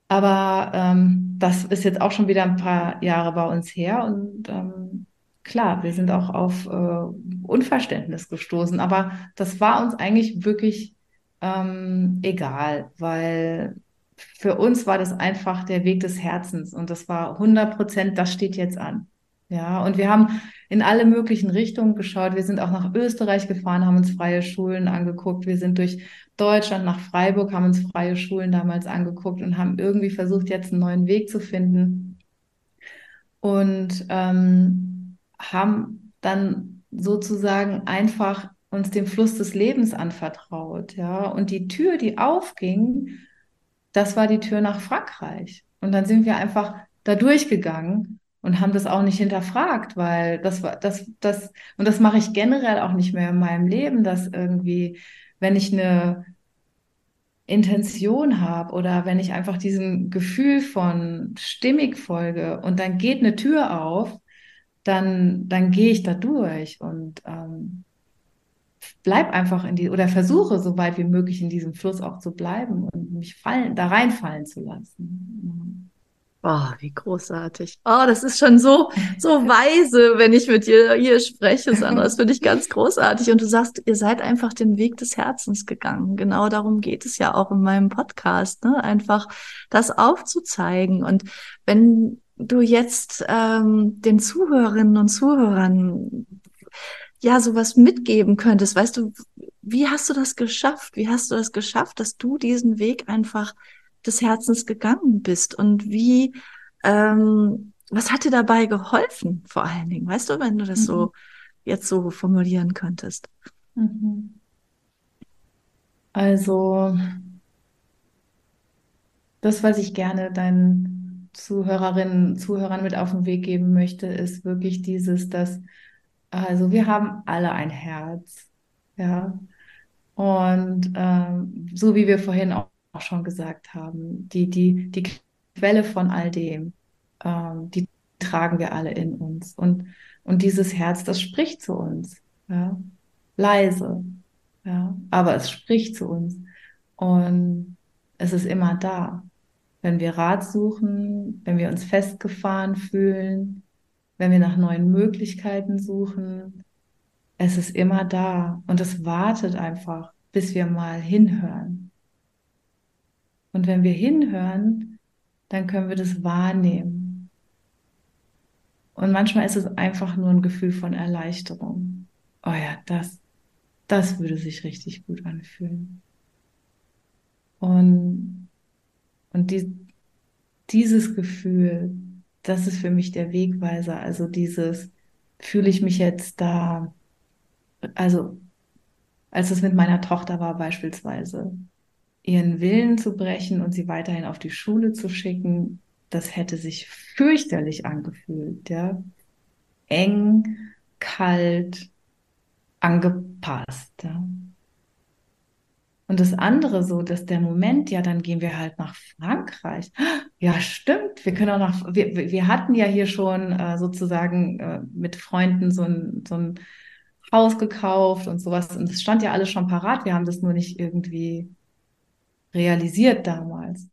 S2: Aber ähm, das ist jetzt auch schon wieder ein paar Jahre bei uns her und ähm, klar, wir sind auch auf äh, Unverständnis gestoßen, aber das war uns eigentlich wirklich ähm, egal, weil für uns war das einfach der Weg des Herzens und das war 100 Prozent, das steht jetzt an. Ja, und wir haben in alle möglichen Richtungen geschaut. Wir sind auch nach Österreich gefahren, haben uns freie Schulen angeguckt. Wir sind durch Deutschland nach Freiburg, haben uns freie Schulen damals angeguckt und haben irgendwie versucht, jetzt einen neuen Weg zu finden. Und ähm, haben dann sozusagen einfach uns dem Fluss des Lebens anvertraut, ja. Und die Tür, die aufging, das war die Tür nach Frankreich. Und dann sind wir einfach da durchgegangen und haben das auch nicht hinterfragt, weil das war das das und das mache ich generell auch nicht mehr in meinem Leben, dass irgendwie, wenn ich eine Intention habe oder wenn ich einfach diesem Gefühl von stimmig folge und dann geht eine Tür auf, dann dann gehe ich da durch und ähm, bleib einfach in die oder versuche so weit wie möglich in diesem Fluss auch zu bleiben und mich fallen, da reinfallen zu lassen.
S1: Oh, wie großartig. Oh, das ist schon so, so weise, wenn ich mit dir hier spreche, Sandra. Das finde ich ganz großartig. Und du sagst, ihr seid einfach den Weg des Herzens gegangen. Genau darum geht es ja auch in meinem Podcast, ne? Einfach das aufzuzeigen. Und wenn du jetzt ähm, den Zuhörerinnen und Zuhörern ja sowas mitgeben könntest, weißt du, wie hast du das geschafft? Wie hast du das geschafft, dass du diesen Weg einfach des Herzens gegangen bist? Und wie, ähm, was hat dir dabei geholfen, vor allen Dingen? Weißt du, wenn du das mhm. so jetzt so formulieren könntest? Mhm.
S2: Also, das, was ich gerne deinen Zuhörerinnen, Zuhörern mit auf den Weg geben möchte, ist wirklich dieses, dass also wir haben alle ein Herz, ja. Und ähm, so wie wir vorhin auch, auch, schon gesagt haben, die, die, die Quelle von all dem, ähm, die tragen wir alle in uns. Und, und dieses Herz, das spricht zu uns, ja. Leise, ja. Aber es spricht zu uns. Und es ist immer da. Wenn wir Rat suchen, wenn wir uns festgefahren fühlen, wenn wir nach neuen Möglichkeiten suchen, es ist immer da und es wartet einfach, bis wir mal hinhören. Und wenn wir hinhören, dann können wir das wahrnehmen. Und manchmal ist es einfach nur ein Gefühl von Erleichterung. Oh ja, das, das würde sich richtig gut anfühlen. Und, und die, dieses Gefühl, das ist für mich der Wegweiser. Also dieses, fühle ich mich jetzt da, also als es mit meiner Tochter war beispielsweise, ihren Willen zu brechen und sie weiterhin auf die Schule zu schicken, das hätte sich fürchterlich angefühlt, ja. Eng, kalt, angepasst, ja. Und das andere so, dass der Moment, ja, dann gehen wir halt nach Frankreich. Ja, stimmt. Wir können auch nach, wir, wir hatten ja hier schon äh, sozusagen äh, mit Freunden so ein, so ein Haus gekauft und sowas. Und es stand ja alles schon parat. Wir haben das nur nicht irgendwie realisiert damals.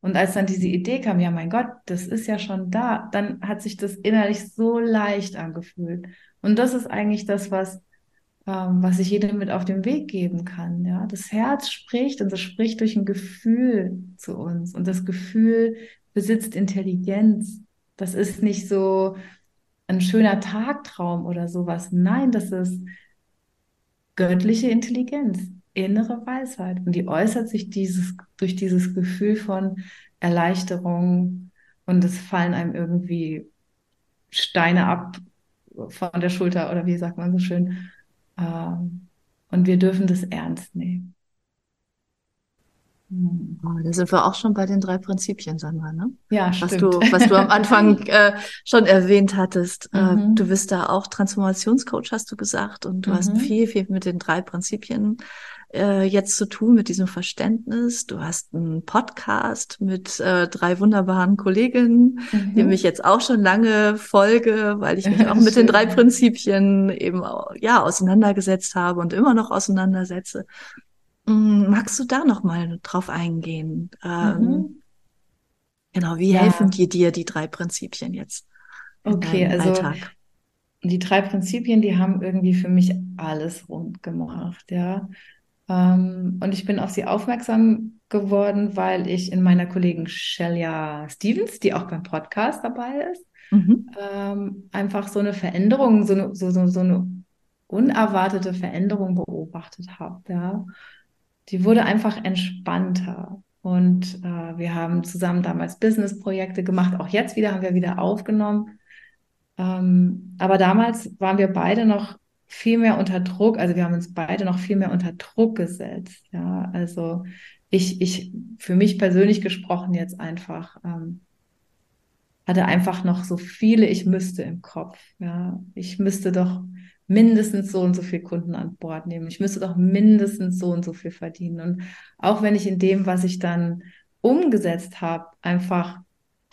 S2: Und als dann diese Idee kam, ja, mein Gott, das ist ja schon da, dann hat sich das innerlich so leicht angefühlt. Und das ist eigentlich das, was ähm, was ich jedem mit auf den Weg geben kann. Ja, das Herz spricht und es spricht durch ein Gefühl zu uns und das Gefühl besitzt Intelligenz. Das ist nicht so ein schöner Tagtraum oder sowas. Nein, das ist göttliche Intelligenz, innere Weisheit und die äußert sich dieses durch dieses Gefühl von Erleichterung und es fallen einem irgendwie Steine ab von der Schulter oder wie sagt man so schön und wir dürfen das ernst nehmen.
S1: Hm. Oh, da sind wir auch schon bei den drei Prinzipien, Sandra, ne?
S2: Ja,
S1: was
S2: stimmt.
S1: Du, was du am Anfang äh, schon erwähnt hattest. Äh, mhm. du bist da auch Transformationscoach, hast du gesagt, und du mhm. hast viel, viel mit den drei Prinzipien äh, jetzt zu tun mit diesem Verständnis. Du hast einen Podcast mit äh, drei wunderbaren Kolleginnen, mhm. dem ich jetzt auch schon lange folge, weil ich mich auch mit den drei Prinzipien eben ja auseinandergesetzt habe und immer noch auseinandersetze. Mm, magst du da noch mal drauf eingehen? Ähm, mhm. Genau, wie ja. helfen die dir die drei Prinzipien jetzt?
S2: Okay, also Alltag? die drei Prinzipien, die haben irgendwie für mich alles rund gemacht, ja. Ähm, und ich bin auf sie aufmerksam geworden, weil ich in meiner Kollegin Shelia Stevens, die auch beim Podcast dabei ist, mhm. ähm, einfach so eine Veränderung, so eine, so, so, so eine unerwartete Veränderung beobachtet habe. Ja. Die wurde einfach entspannter. Und äh, wir haben zusammen damals Business-Projekte gemacht. Auch jetzt wieder haben wir wieder aufgenommen. Ähm, aber damals waren wir beide noch viel mehr unter Druck, also wir haben uns beide noch viel mehr unter Druck gesetzt. Ja, also ich, ich, für mich persönlich gesprochen jetzt einfach, ähm, hatte einfach noch so viele ich müsste im Kopf. Ja, ich müsste doch mindestens so und so viel Kunden an Bord nehmen. Ich müsste doch mindestens so und so viel verdienen. Und auch wenn ich in dem, was ich dann umgesetzt habe, einfach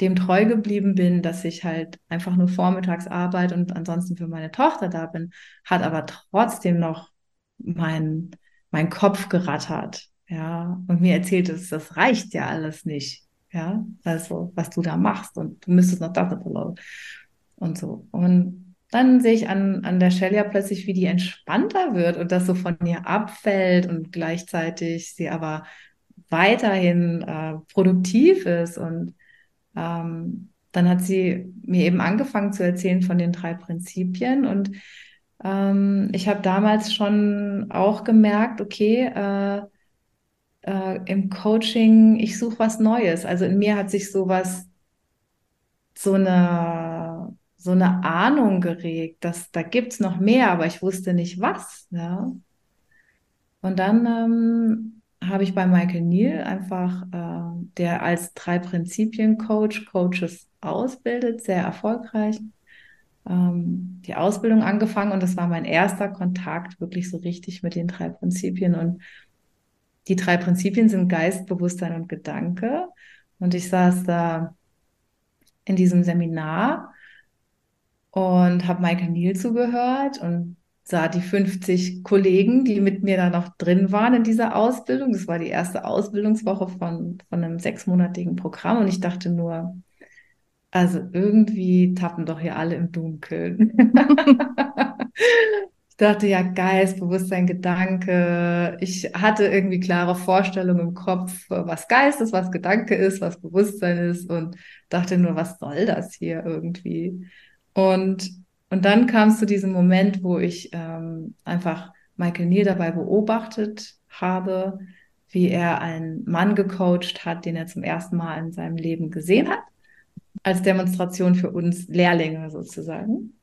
S2: dem treu geblieben bin, dass ich halt einfach nur vormittags arbeite und ansonsten für meine Tochter da bin, hat aber trotzdem noch mein, mein Kopf gerattert, ja, und mir erzählt es, das reicht ja alles nicht, ja, also, was du da machst und du müsstest noch das und so. Und dann sehe ich an, an der Shell ja plötzlich, wie die entspannter wird und das so von ihr abfällt und gleichzeitig sie aber weiterhin äh, produktiv ist und ähm, dann hat sie mir eben angefangen zu erzählen von den drei Prinzipien und ähm, ich habe damals schon auch gemerkt, okay, äh, äh, im Coaching, ich suche was Neues. Also in mir hat sich sowas, so eine, so eine Ahnung geregt, dass da gibt's noch mehr, aber ich wusste nicht was. Ja. Und dann ähm, habe ich bei Michael Neal einfach, äh, der als drei Prinzipien Coach Coaches ausbildet, sehr erfolgreich, ähm, die Ausbildung angefangen und das war mein erster Kontakt wirklich so richtig mit den drei Prinzipien und die drei Prinzipien sind Geist, Bewusstsein und Gedanke. Und ich saß da in diesem Seminar und habe Michael Neal zugehört und sah die 50 Kollegen, die mit mir da noch drin waren in dieser Ausbildung. Das war die erste Ausbildungswoche von, von einem sechsmonatigen Programm und ich dachte nur, also irgendwie tappen doch hier alle im Dunkeln. ich dachte ja, Geist, Bewusstsein, Gedanke. Ich hatte irgendwie klare Vorstellungen im Kopf, was Geist ist, was Gedanke ist, was Bewusstsein ist und dachte nur, was soll das hier irgendwie? Und und dann kam es zu diesem Moment, wo ich ähm, einfach Michael Neal dabei beobachtet habe, wie er einen Mann gecoacht hat, den er zum ersten Mal in seinem Leben gesehen hat, als Demonstration für uns Lehrlinge sozusagen.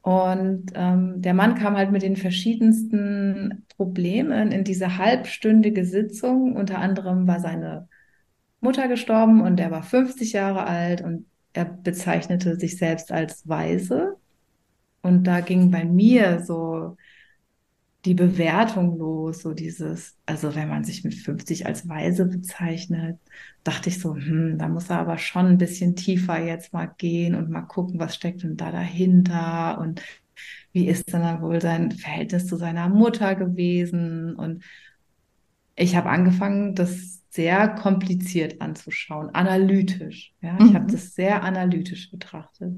S2: Und ähm, der Mann kam halt mit den verschiedensten Problemen in diese halbstündige Sitzung. Unter anderem war seine Mutter gestorben und er war 50 Jahre alt und er bezeichnete sich selbst als Weise. Und da ging bei mir so die Bewertung los, so dieses, also wenn man sich mit 50 als weise bezeichnet, dachte ich so, hm, da muss er aber schon ein bisschen tiefer jetzt mal gehen und mal gucken, was steckt denn da dahinter und wie ist denn dann wohl sein Verhältnis zu seiner Mutter gewesen und ich habe angefangen, das sehr kompliziert anzuschauen, analytisch. Ja, ich habe mhm. das sehr analytisch betrachtet.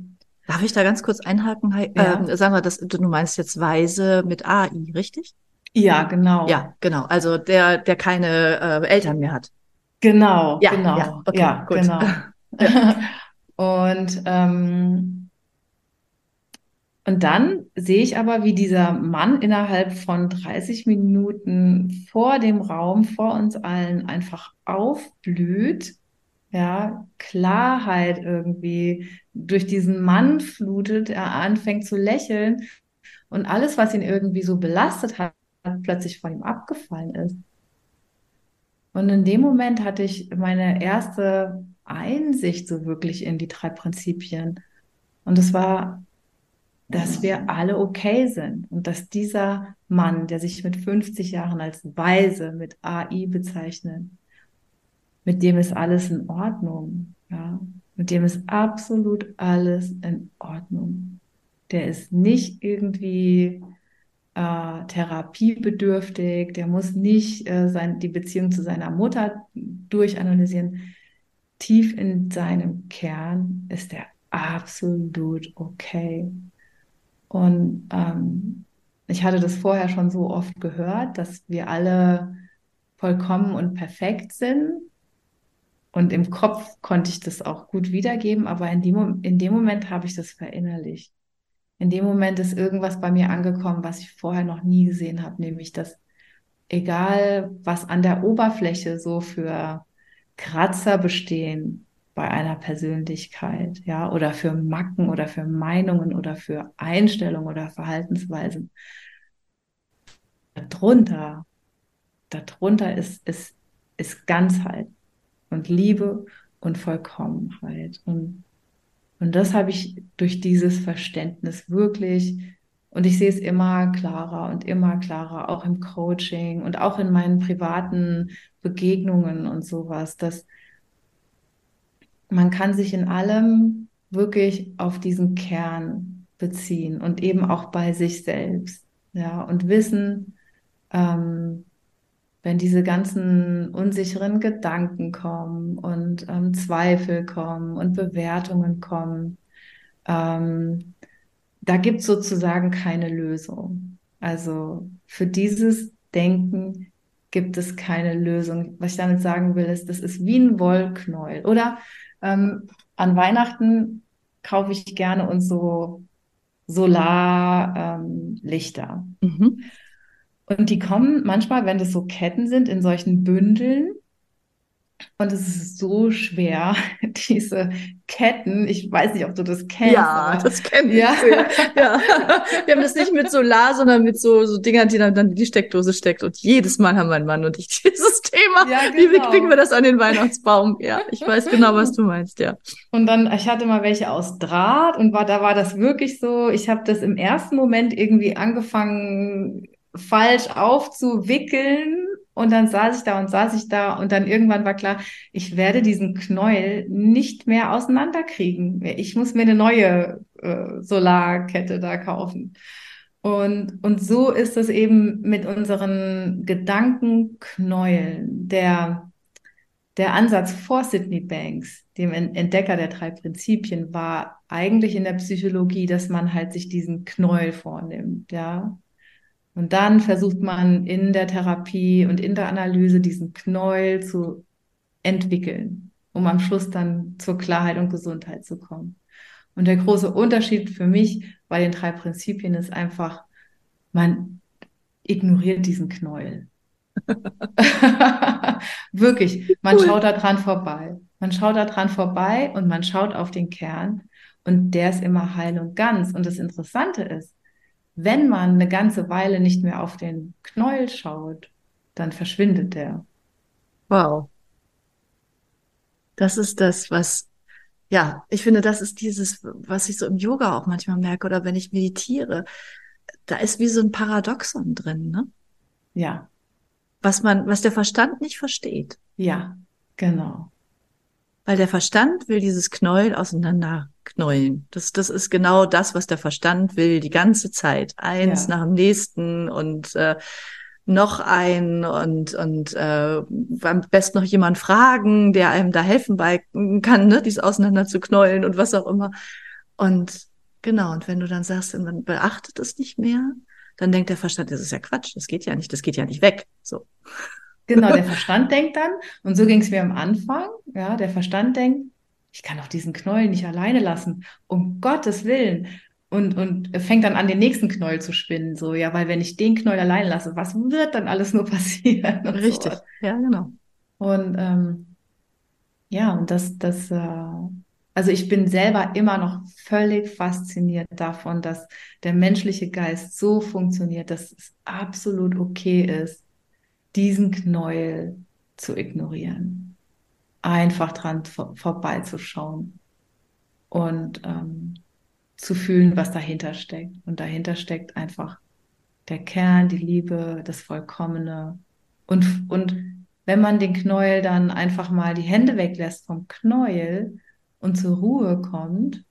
S1: Darf ich da ganz kurz einhaken? Ja. Ähm, sagen wir, dass du meinst jetzt Weise mit AI, richtig?
S2: Ja, genau.
S1: Ja, genau. Also der, der keine äh, Eltern mehr hat.
S2: Genau, ja, genau. Ja, okay, ja gut. genau. und ähm, und dann sehe ich aber, wie dieser Mann innerhalb von 30 Minuten vor dem Raum, vor uns allen einfach aufblüht ja, Klarheit irgendwie durch diesen Mann flutet, er anfängt zu lächeln und alles, was ihn irgendwie so belastet hat, plötzlich von ihm abgefallen ist. Und in dem Moment hatte ich meine erste Einsicht so wirklich in die drei Prinzipien. Und es war, dass wir alle okay sind und dass dieser Mann, der sich mit 50 Jahren als Weise mit AI bezeichnet, mit dem ist alles in Ordnung. Ja? Mit dem ist absolut alles in Ordnung. Der ist nicht irgendwie äh, therapiebedürftig, der muss nicht äh, sein, die Beziehung zu seiner Mutter durchanalysieren. Tief in seinem Kern ist er absolut okay. Und ähm, ich hatte das vorher schon so oft gehört, dass wir alle vollkommen und perfekt sind und im Kopf konnte ich das auch gut wiedergeben, aber in dem, in dem Moment habe ich das verinnerlicht. In dem Moment ist irgendwas bei mir angekommen, was ich vorher noch nie gesehen habe, nämlich dass egal, was an der Oberfläche so für Kratzer bestehen bei einer Persönlichkeit, ja, oder für Macken oder für Meinungen oder für Einstellungen oder Verhaltensweisen, darunter, darunter ist, ist, ist Ganzheit und Liebe und Vollkommenheit. Und, und das habe ich durch dieses Verständnis wirklich, und ich sehe es immer klarer und immer klarer, auch im Coaching und auch in meinen privaten Begegnungen und sowas, dass man kann sich in allem wirklich auf diesen Kern beziehen und eben auch bei sich selbst, ja, und wissen, ähm, wenn diese ganzen unsicheren Gedanken kommen und ähm, Zweifel kommen und Bewertungen kommen, ähm, da gibt es sozusagen keine Lösung. Also für dieses Denken gibt es keine Lösung. Was ich damit sagen will, ist, das ist wie ein Wollknäuel. Oder ähm, an Weihnachten kaufe ich gerne uns so Solarlichter. Ähm, mhm. Und die kommen manchmal, wenn das so Ketten sind, in solchen Bündeln. Und es ist so schwer, diese Ketten, ich weiß nicht, ob du das kennst.
S1: Ja, das kenne ich. Ja. ja. Wir haben das nicht mit Solar, sondern mit so, so Dingern, die dann in die Steckdose steckt. Und jedes Mal haben mein Mann und ich dieses Thema. Ja, genau. Wie kriegen wir das an den Weihnachtsbaum? Ja, ich weiß genau, was du meinst, ja.
S2: Und dann, ich hatte mal welche aus Draht und war, da war das wirklich so, ich habe das im ersten Moment irgendwie angefangen, falsch aufzuwickeln. Und dann saß ich da und saß ich da und dann irgendwann war klar, ich werde diesen Knäuel nicht mehr auseinanderkriegen. Ich muss mir eine neue äh, Solarkette da kaufen. Und, und so ist es eben mit unseren Gedankenknäueln. Der, der Ansatz vor Sydney Banks, dem Entdecker der drei Prinzipien, war eigentlich in der Psychologie, dass man halt sich diesen Knäuel vornimmt, ja. Und dann versucht man in der Therapie und in der Analyse diesen Knäuel zu entwickeln, um am Schluss dann zur Klarheit und Gesundheit zu kommen. Und der große Unterschied für mich bei den drei Prinzipien ist einfach, man ignoriert diesen Knäuel. Wirklich, man cool. schaut da dran vorbei. Man schaut da dran vorbei und man schaut auf den Kern und der ist immer heil und ganz. Und das Interessante ist, wenn man eine ganze Weile nicht mehr auf den Knäuel schaut, dann verschwindet der.
S1: Wow. Das ist das, was, ja, ich finde, das ist dieses, was ich so im Yoga auch manchmal merke oder wenn ich meditiere. Da ist wie so ein Paradoxon drin, ne?
S2: Ja.
S1: Was man, was der Verstand nicht versteht.
S2: Ja, genau.
S1: Weil der Verstand will dieses Knäuel auseinanderknäulen. Das, das ist genau das, was der Verstand will, die ganze Zeit. Eins ja. nach dem nächsten und äh, noch ein und, und äh, am besten noch jemand fragen, der einem da helfen bei kann, ne, dies auseinander zu knäulen und was auch immer. Und genau, und wenn du dann sagst, man beachtet es nicht mehr, dann denkt der Verstand, das ist ja Quatsch, das geht ja nicht, das geht ja nicht weg. So.
S2: Genau, der Verstand denkt dann, und so ging es mir am Anfang, ja, der Verstand denkt, ich kann doch diesen Knäuel nicht alleine lassen, um Gottes Willen. Und, und fängt dann an, den nächsten Knäuel zu spinnen, so, ja, weil wenn ich den Knäuel allein lasse, was wird dann alles nur passieren?
S1: Richtig, so. ja, genau.
S2: Und ähm, ja, und das, das, äh, also ich bin selber immer noch völlig fasziniert davon, dass der menschliche Geist so funktioniert, dass es absolut okay ist, diesen Knäuel zu ignorieren, einfach dran vor, vorbeizuschauen und ähm, zu fühlen, was dahinter steckt. Und dahinter steckt einfach der Kern, die Liebe, das Vollkommene. Und, und wenn man den Knäuel dann einfach mal die Hände weglässt vom Knäuel und zur Ruhe kommt,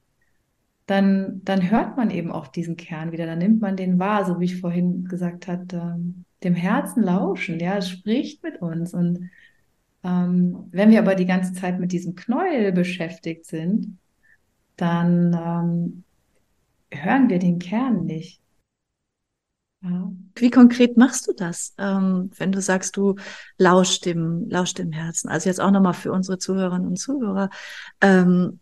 S2: dann, dann hört man eben auch diesen Kern wieder, dann nimmt man den wahr, so wie ich vorhin gesagt hatte, dem Herzen lauschen, ja, es spricht mit uns. Und ähm, wenn wir aber die ganze Zeit mit diesem Knäuel beschäftigt sind, dann ähm, hören wir den Kern nicht.
S1: Ja. Wie konkret machst du das, ähm, wenn du sagst, du lauscht dem, lauscht dem Herzen? Also jetzt auch nochmal für unsere Zuhörerinnen und Zuhörer. Ähm,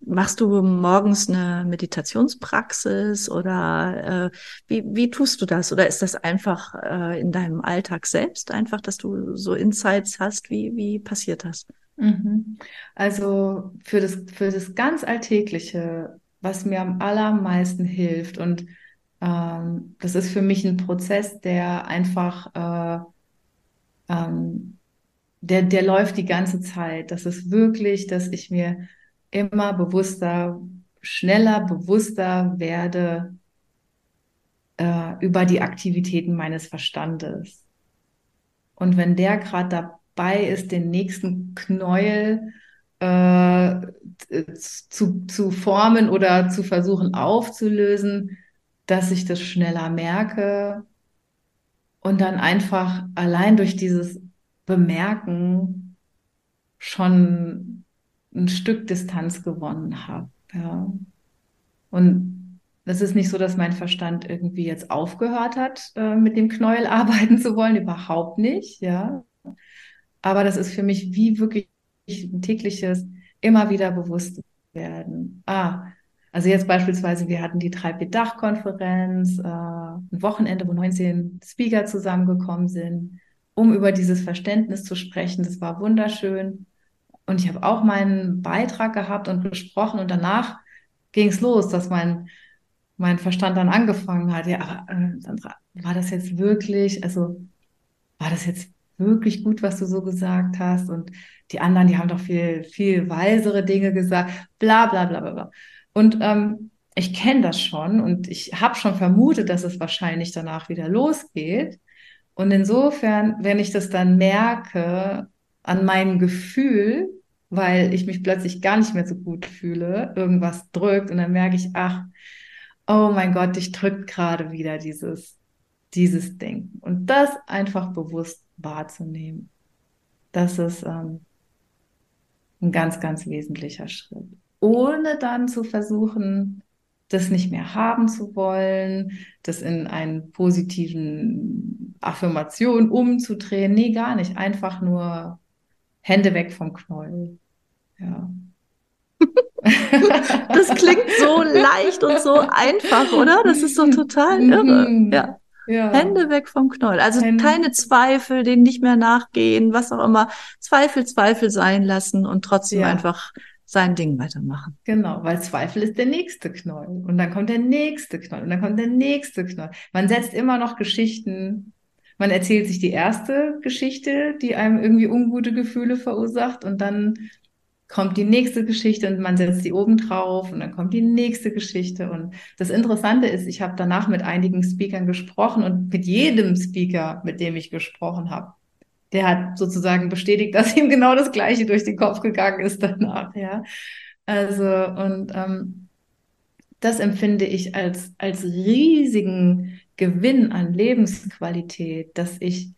S1: Machst du morgens eine Meditationspraxis oder äh, wie, wie tust du das? Oder ist das einfach äh, in deinem Alltag selbst einfach, dass du so Insights hast? Wie, wie passiert das?
S2: Mhm. Also für das, für das ganz Alltägliche, was mir am allermeisten hilft und ähm, das ist für mich ein Prozess, der einfach, äh, ähm, der, der läuft die ganze Zeit. Das ist wirklich, dass ich mir immer bewusster, schneller, bewusster werde äh, über die Aktivitäten meines Verstandes. Und wenn der gerade dabei ist, den nächsten Knäuel äh, zu, zu formen oder zu versuchen aufzulösen, dass ich das schneller merke und dann einfach allein durch dieses Bemerken schon ein Stück Distanz gewonnen habe. Ja. Und es ist nicht so, dass mein Verstand irgendwie jetzt aufgehört hat, äh, mit dem Knäuel arbeiten zu wollen, überhaupt nicht, ja. Aber das ist für mich wie wirklich ein tägliches, immer wieder bewusst werden. Ah, also jetzt beispielsweise, wir hatten die 3P-Dach-Konferenz, äh, ein Wochenende, wo 19 Speaker zusammengekommen sind, um über dieses Verständnis zu sprechen. Das war wunderschön. Und ich habe auch meinen Beitrag gehabt und gesprochen und danach ging es los, dass mein, mein Verstand dann angefangen hat. Ja, aber äh, Sandra, war das jetzt wirklich, also war das jetzt wirklich gut, was du so gesagt hast? Und die anderen, die haben doch viel, viel weisere Dinge gesagt, bla bla bla bla bla. Und ähm, ich kenne das schon und ich habe schon vermutet, dass es wahrscheinlich danach wieder losgeht. Und insofern, wenn ich das dann merke an meinem Gefühl, weil ich mich plötzlich gar nicht mehr so gut fühle. Irgendwas drückt und dann merke ich, ach, oh mein Gott, dich drückt gerade wieder dieses, dieses Denken. Und das einfach bewusst wahrzunehmen, das ist ähm, ein ganz, ganz wesentlicher Schritt. Ohne dann zu versuchen, das nicht mehr haben zu wollen, das in einen positiven Affirmation umzudrehen. Nee, gar nicht. Einfach nur Hände weg vom Knäuel. Ja.
S1: das klingt so leicht und so einfach, oder? Das ist so total irre. Mhm. Ja. Ja. Hände weg vom Knäuel. Also Hände. keine Zweifel, denen nicht mehr nachgehen, was auch immer. Zweifel, Zweifel sein lassen und trotzdem ja. einfach sein Ding weitermachen.
S2: Genau, weil Zweifel ist der nächste Knäuel. Und dann kommt der nächste Knäuel und dann kommt der nächste Knäuel. Man setzt immer noch Geschichten man erzählt sich die erste Geschichte, die einem irgendwie ungute Gefühle verursacht und dann kommt die nächste Geschichte und man setzt die oben drauf und dann kommt die nächste Geschichte. Und das Interessante ist, ich habe danach mit einigen Speakern gesprochen und mit jedem Speaker, mit dem ich gesprochen habe, der hat sozusagen bestätigt, dass ihm genau das Gleiche durch den Kopf gegangen ist danach, ja. Also, und ähm, das empfinde ich als, als riesigen Gewinn an Lebensqualität, dass ich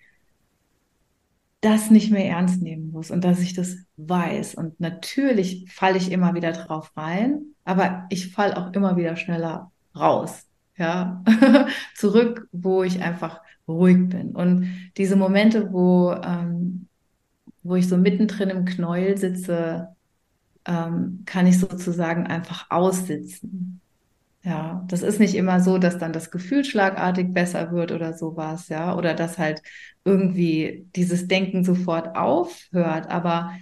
S2: das nicht mehr ernst nehmen muss und dass ich das weiß. Und natürlich falle ich immer wieder drauf rein, aber ich falle auch immer wieder schneller raus. Ja, zurück, wo ich einfach ruhig bin. Und diese Momente, wo, ähm, wo ich so mittendrin im Knäuel sitze, ähm, kann ich sozusagen einfach aussitzen. Ja, das ist nicht immer so, dass dann das Gefühl schlagartig besser wird oder sowas, ja, oder dass halt irgendwie dieses Denken sofort aufhört. Aber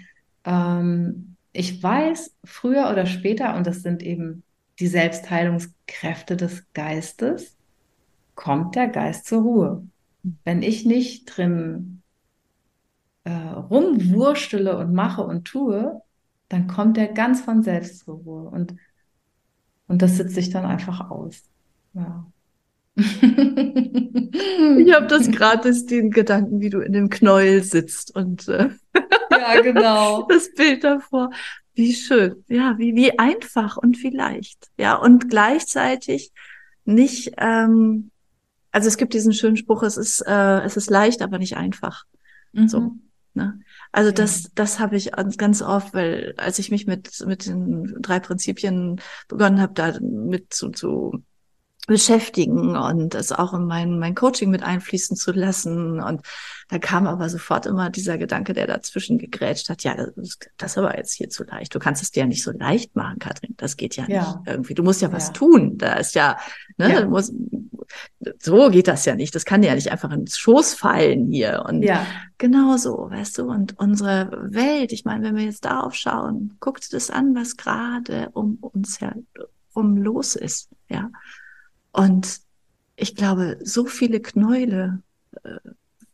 S2: ähm, ich weiß, früher oder später, und das sind eben die Selbstheilungskräfte des Geistes, kommt der Geist zur Ruhe. Wenn ich nicht drin äh, rumwurstele und mache und tue, dann kommt er ganz von selbst zur Ruhe. Und und das sitze ich dann einfach aus. Ja.
S1: ich habe das gerade den Gedanken, wie du in dem Knäuel sitzt und äh,
S2: ja, genau.
S1: das Bild davor. Wie schön. Ja, wie, wie einfach und wie leicht. Ja, und gleichzeitig nicht, ähm, also es gibt diesen schönen Spruch, es ist, äh, es ist leicht, aber nicht einfach. Mhm. So. Ne? Also das, das habe ich ganz oft, weil als ich mich mit, mit den drei Prinzipien begonnen habe, da mit zu, zu beschäftigen und es auch in mein, mein Coaching mit einfließen zu lassen. Und da kam aber sofort immer dieser Gedanke, der dazwischen gegrätscht hat, ja, das, das ist aber jetzt hier zu leicht. Du kannst es dir ja nicht so leicht machen, Katrin. Das geht ja, ja. nicht irgendwie. Du musst ja was ja. tun. Da ist ja, ne, ja. Muss, so geht das ja nicht. Das kann ja nicht einfach ins Schoß fallen hier. Und ja. genau so, weißt du, und unsere Welt, ich meine, wenn wir jetzt darauf schauen, guckt das an, was gerade um uns herum los ist, ja. Und ich glaube, so viele Knäule, äh,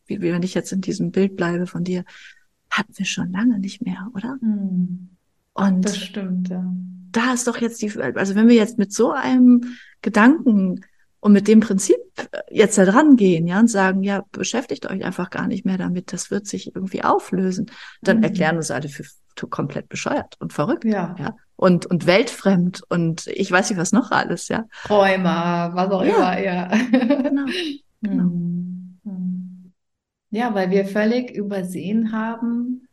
S1: wie, wie wenn ich jetzt in diesem Bild bleibe von dir, hatten wir schon lange nicht mehr, oder?
S2: Hm. Und das stimmt, ja.
S1: Da ist doch jetzt die, also wenn wir jetzt mit so einem Gedanken und mit dem Prinzip jetzt da dran gehen, ja, und sagen, ja, beschäftigt euch einfach gar nicht mehr damit, das wird sich irgendwie auflösen, dann mhm. erklären uns alle für komplett bescheuert und verrückt, ja. ja, und und weltfremd und ich weiß nicht was noch alles, ja.
S2: Träumer, was auch ja. immer, ja. Genau. genau. Mhm. Ja, weil wir völlig übersehen haben,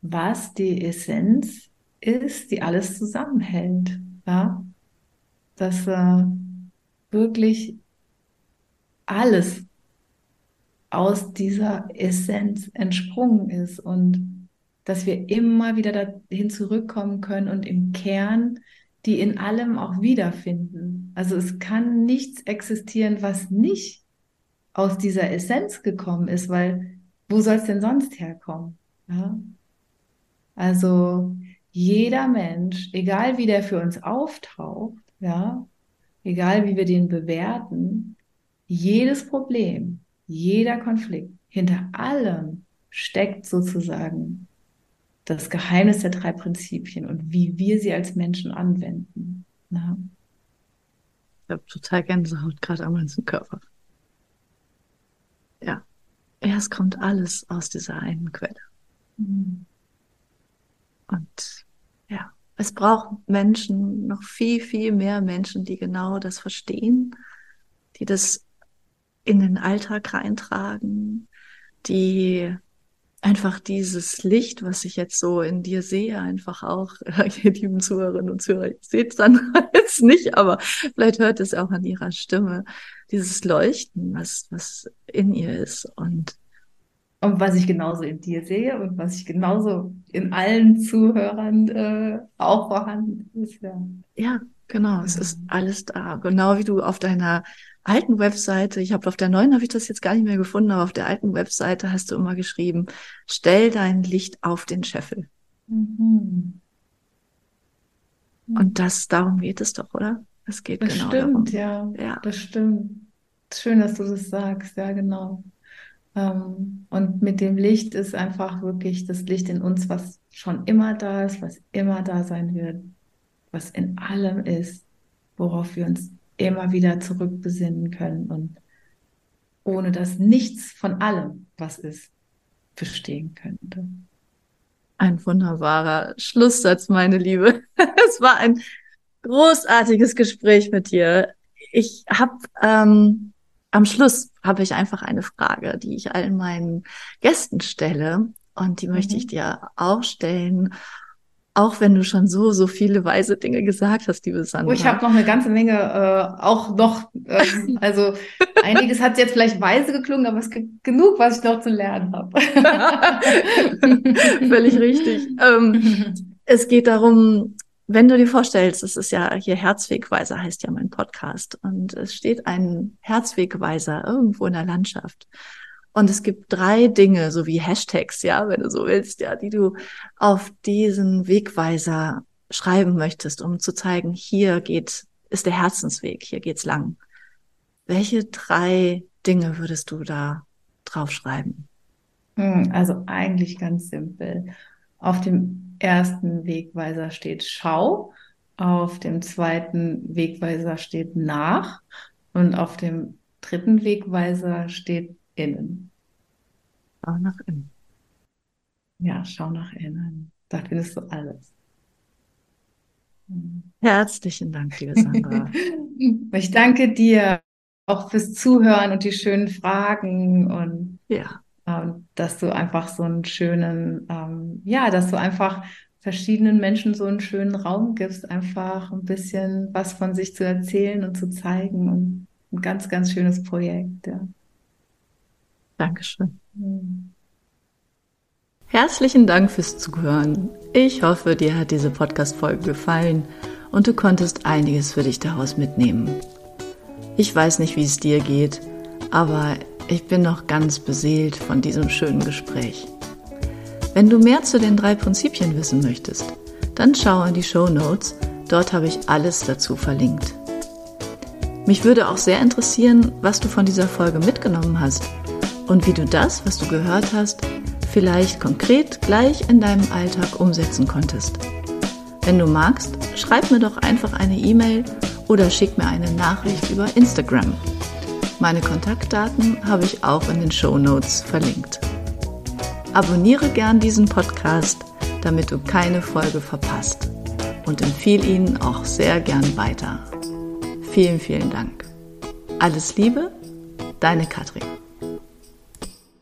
S2: was die Essenz ist, die alles zusammenhält, ja. Das äh, wirklich alles aus dieser Essenz entsprungen ist und dass wir immer wieder dahin zurückkommen können und im Kern die in allem auch wiederfinden. Also es kann nichts existieren, was nicht aus dieser Essenz gekommen ist, weil wo soll es denn sonst herkommen? Ja? Also jeder Mensch, egal wie der für uns auftaucht, ja, egal wie wir den bewerten, jedes Problem, jeder Konflikt, hinter allem steckt sozusagen das Geheimnis der drei Prinzipien und wie wir sie als Menschen anwenden. Ja.
S1: Ich habe total Gänsehaut gerade am ganzen Körper. Ja. Erst kommt alles aus dieser einen Quelle. Mhm. Und ja, es braucht Menschen, noch viel, viel mehr Menschen, die genau das verstehen, die das in den Alltag reintragen, die einfach dieses Licht, was ich jetzt so in dir sehe, einfach auch, ihr lieben Zuhörerinnen und Zuhörer, ihr seht es dann jetzt nicht, aber vielleicht hört es auch an ihrer Stimme, dieses Leuchten, was, was in ihr ist und
S2: und was ich genauso in dir sehe und was ich genauso in allen Zuhörern äh, auch vorhanden ist. Ja,
S1: ja genau. Ja. Es ist alles da. Genau wie du auf deiner alten Webseite, ich habe auf der neuen habe ich das jetzt gar nicht mehr gefunden, aber auf der alten Webseite hast du immer geschrieben, stell dein Licht auf den Scheffel. Mhm. Und das, darum geht es doch, oder? Es geht
S2: das
S1: genau
S2: stimmt, darum. Ja, ja, das stimmt. Schön, dass du das sagst, ja, genau. Ähm, und mit dem Licht ist einfach wirklich das Licht in uns, was schon immer da ist, was immer da sein wird, was in allem ist, worauf wir uns immer wieder zurückbesinnen können und ohne dass nichts von allem, was ist, bestehen könnte.
S1: Ein wunderbarer Schlusssatz, meine Liebe. Es war ein großartiges Gespräch mit dir. Ich habe ähm, am Schluss habe ich einfach eine Frage, die ich allen meinen Gästen stelle und die mhm. möchte ich mhm. dir auch stellen. Auch wenn du schon so, so viele weise Dinge gesagt hast, liebe Sandra.
S2: Oh, ich habe noch eine ganze Menge, äh, auch noch, ähm, also einiges hat jetzt vielleicht weise geklungen, aber es gibt genug, was ich noch zu lernen habe.
S1: Völlig richtig. Ähm, es geht darum, wenn du dir vorstellst, es ist ja hier Herzwegweiser heißt ja mein Podcast und es steht ein Herzwegweiser irgendwo in der Landschaft. Und es gibt drei Dinge, so wie Hashtags, ja, wenn du so willst, ja, die du auf diesen Wegweiser schreiben möchtest, um zu zeigen, hier geht, ist der Herzensweg, hier geht's lang. Welche drei Dinge würdest du da draufschreiben?
S2: Hm, also eigentlich ganz simpel. Auf dem ersten Wegweiser steht Schau, auf dem zweiten Wegweiser steht Nach und auf dem dritten Wegweiser steht Innen.
S1: Schau nach innen.
S2: Ja, schau nach innen. Da findest du alles.
S1: Herzlichen Dank, liebe Sandra.
S2: ich danke dir auch fürs Zuhören und die schönen Fragen und
S1: ja.
S2: ähm, dass du einfach so einen schönen, ähm, ja, dass du einfach verschiedenen Menschen so einen schönen Raum gibst, einfach ein bisschen was von sich zu erzählen und zu zeigen und ein ganz, ganz schönes Projekt. Ja.
S1: Dankeschön. Herzlichen Dank fürs Zuhören. Ich hoffe, dir hat diese Podcast-Folge gefallen und du konntest einiges für dich daraus mitnehmen. Ich weiß nicht, wie es dir geht, aber ich bin noch ganz beseelt von diesem schönen Gespräch. Wenn du mehr zu den drei Prinzipien wissen möchtest, dann schau in die Show Notes, dort habe ich alles dazu verlinkt. Mich würde auch sehr interessieren, was du von dieser Folge mitgenommen hast und wie du das, was du gehört hast, vielleicht konkret gleich in deinem Alltag umsetzen konntest. Wenn du magst, schreib mir doch einfach eine E-Mail oder schick mir eine Nachricht über Instagram. Meine Kontaktdaten habe ich auch in den Show Notes verlinkt. Abonniere gern diesen Podcast, damit du keine Folge verpasst und empfehle ihn auch sehr gern weiter. Vielen, vielen Dank. Alles Liebe, deine Katrin.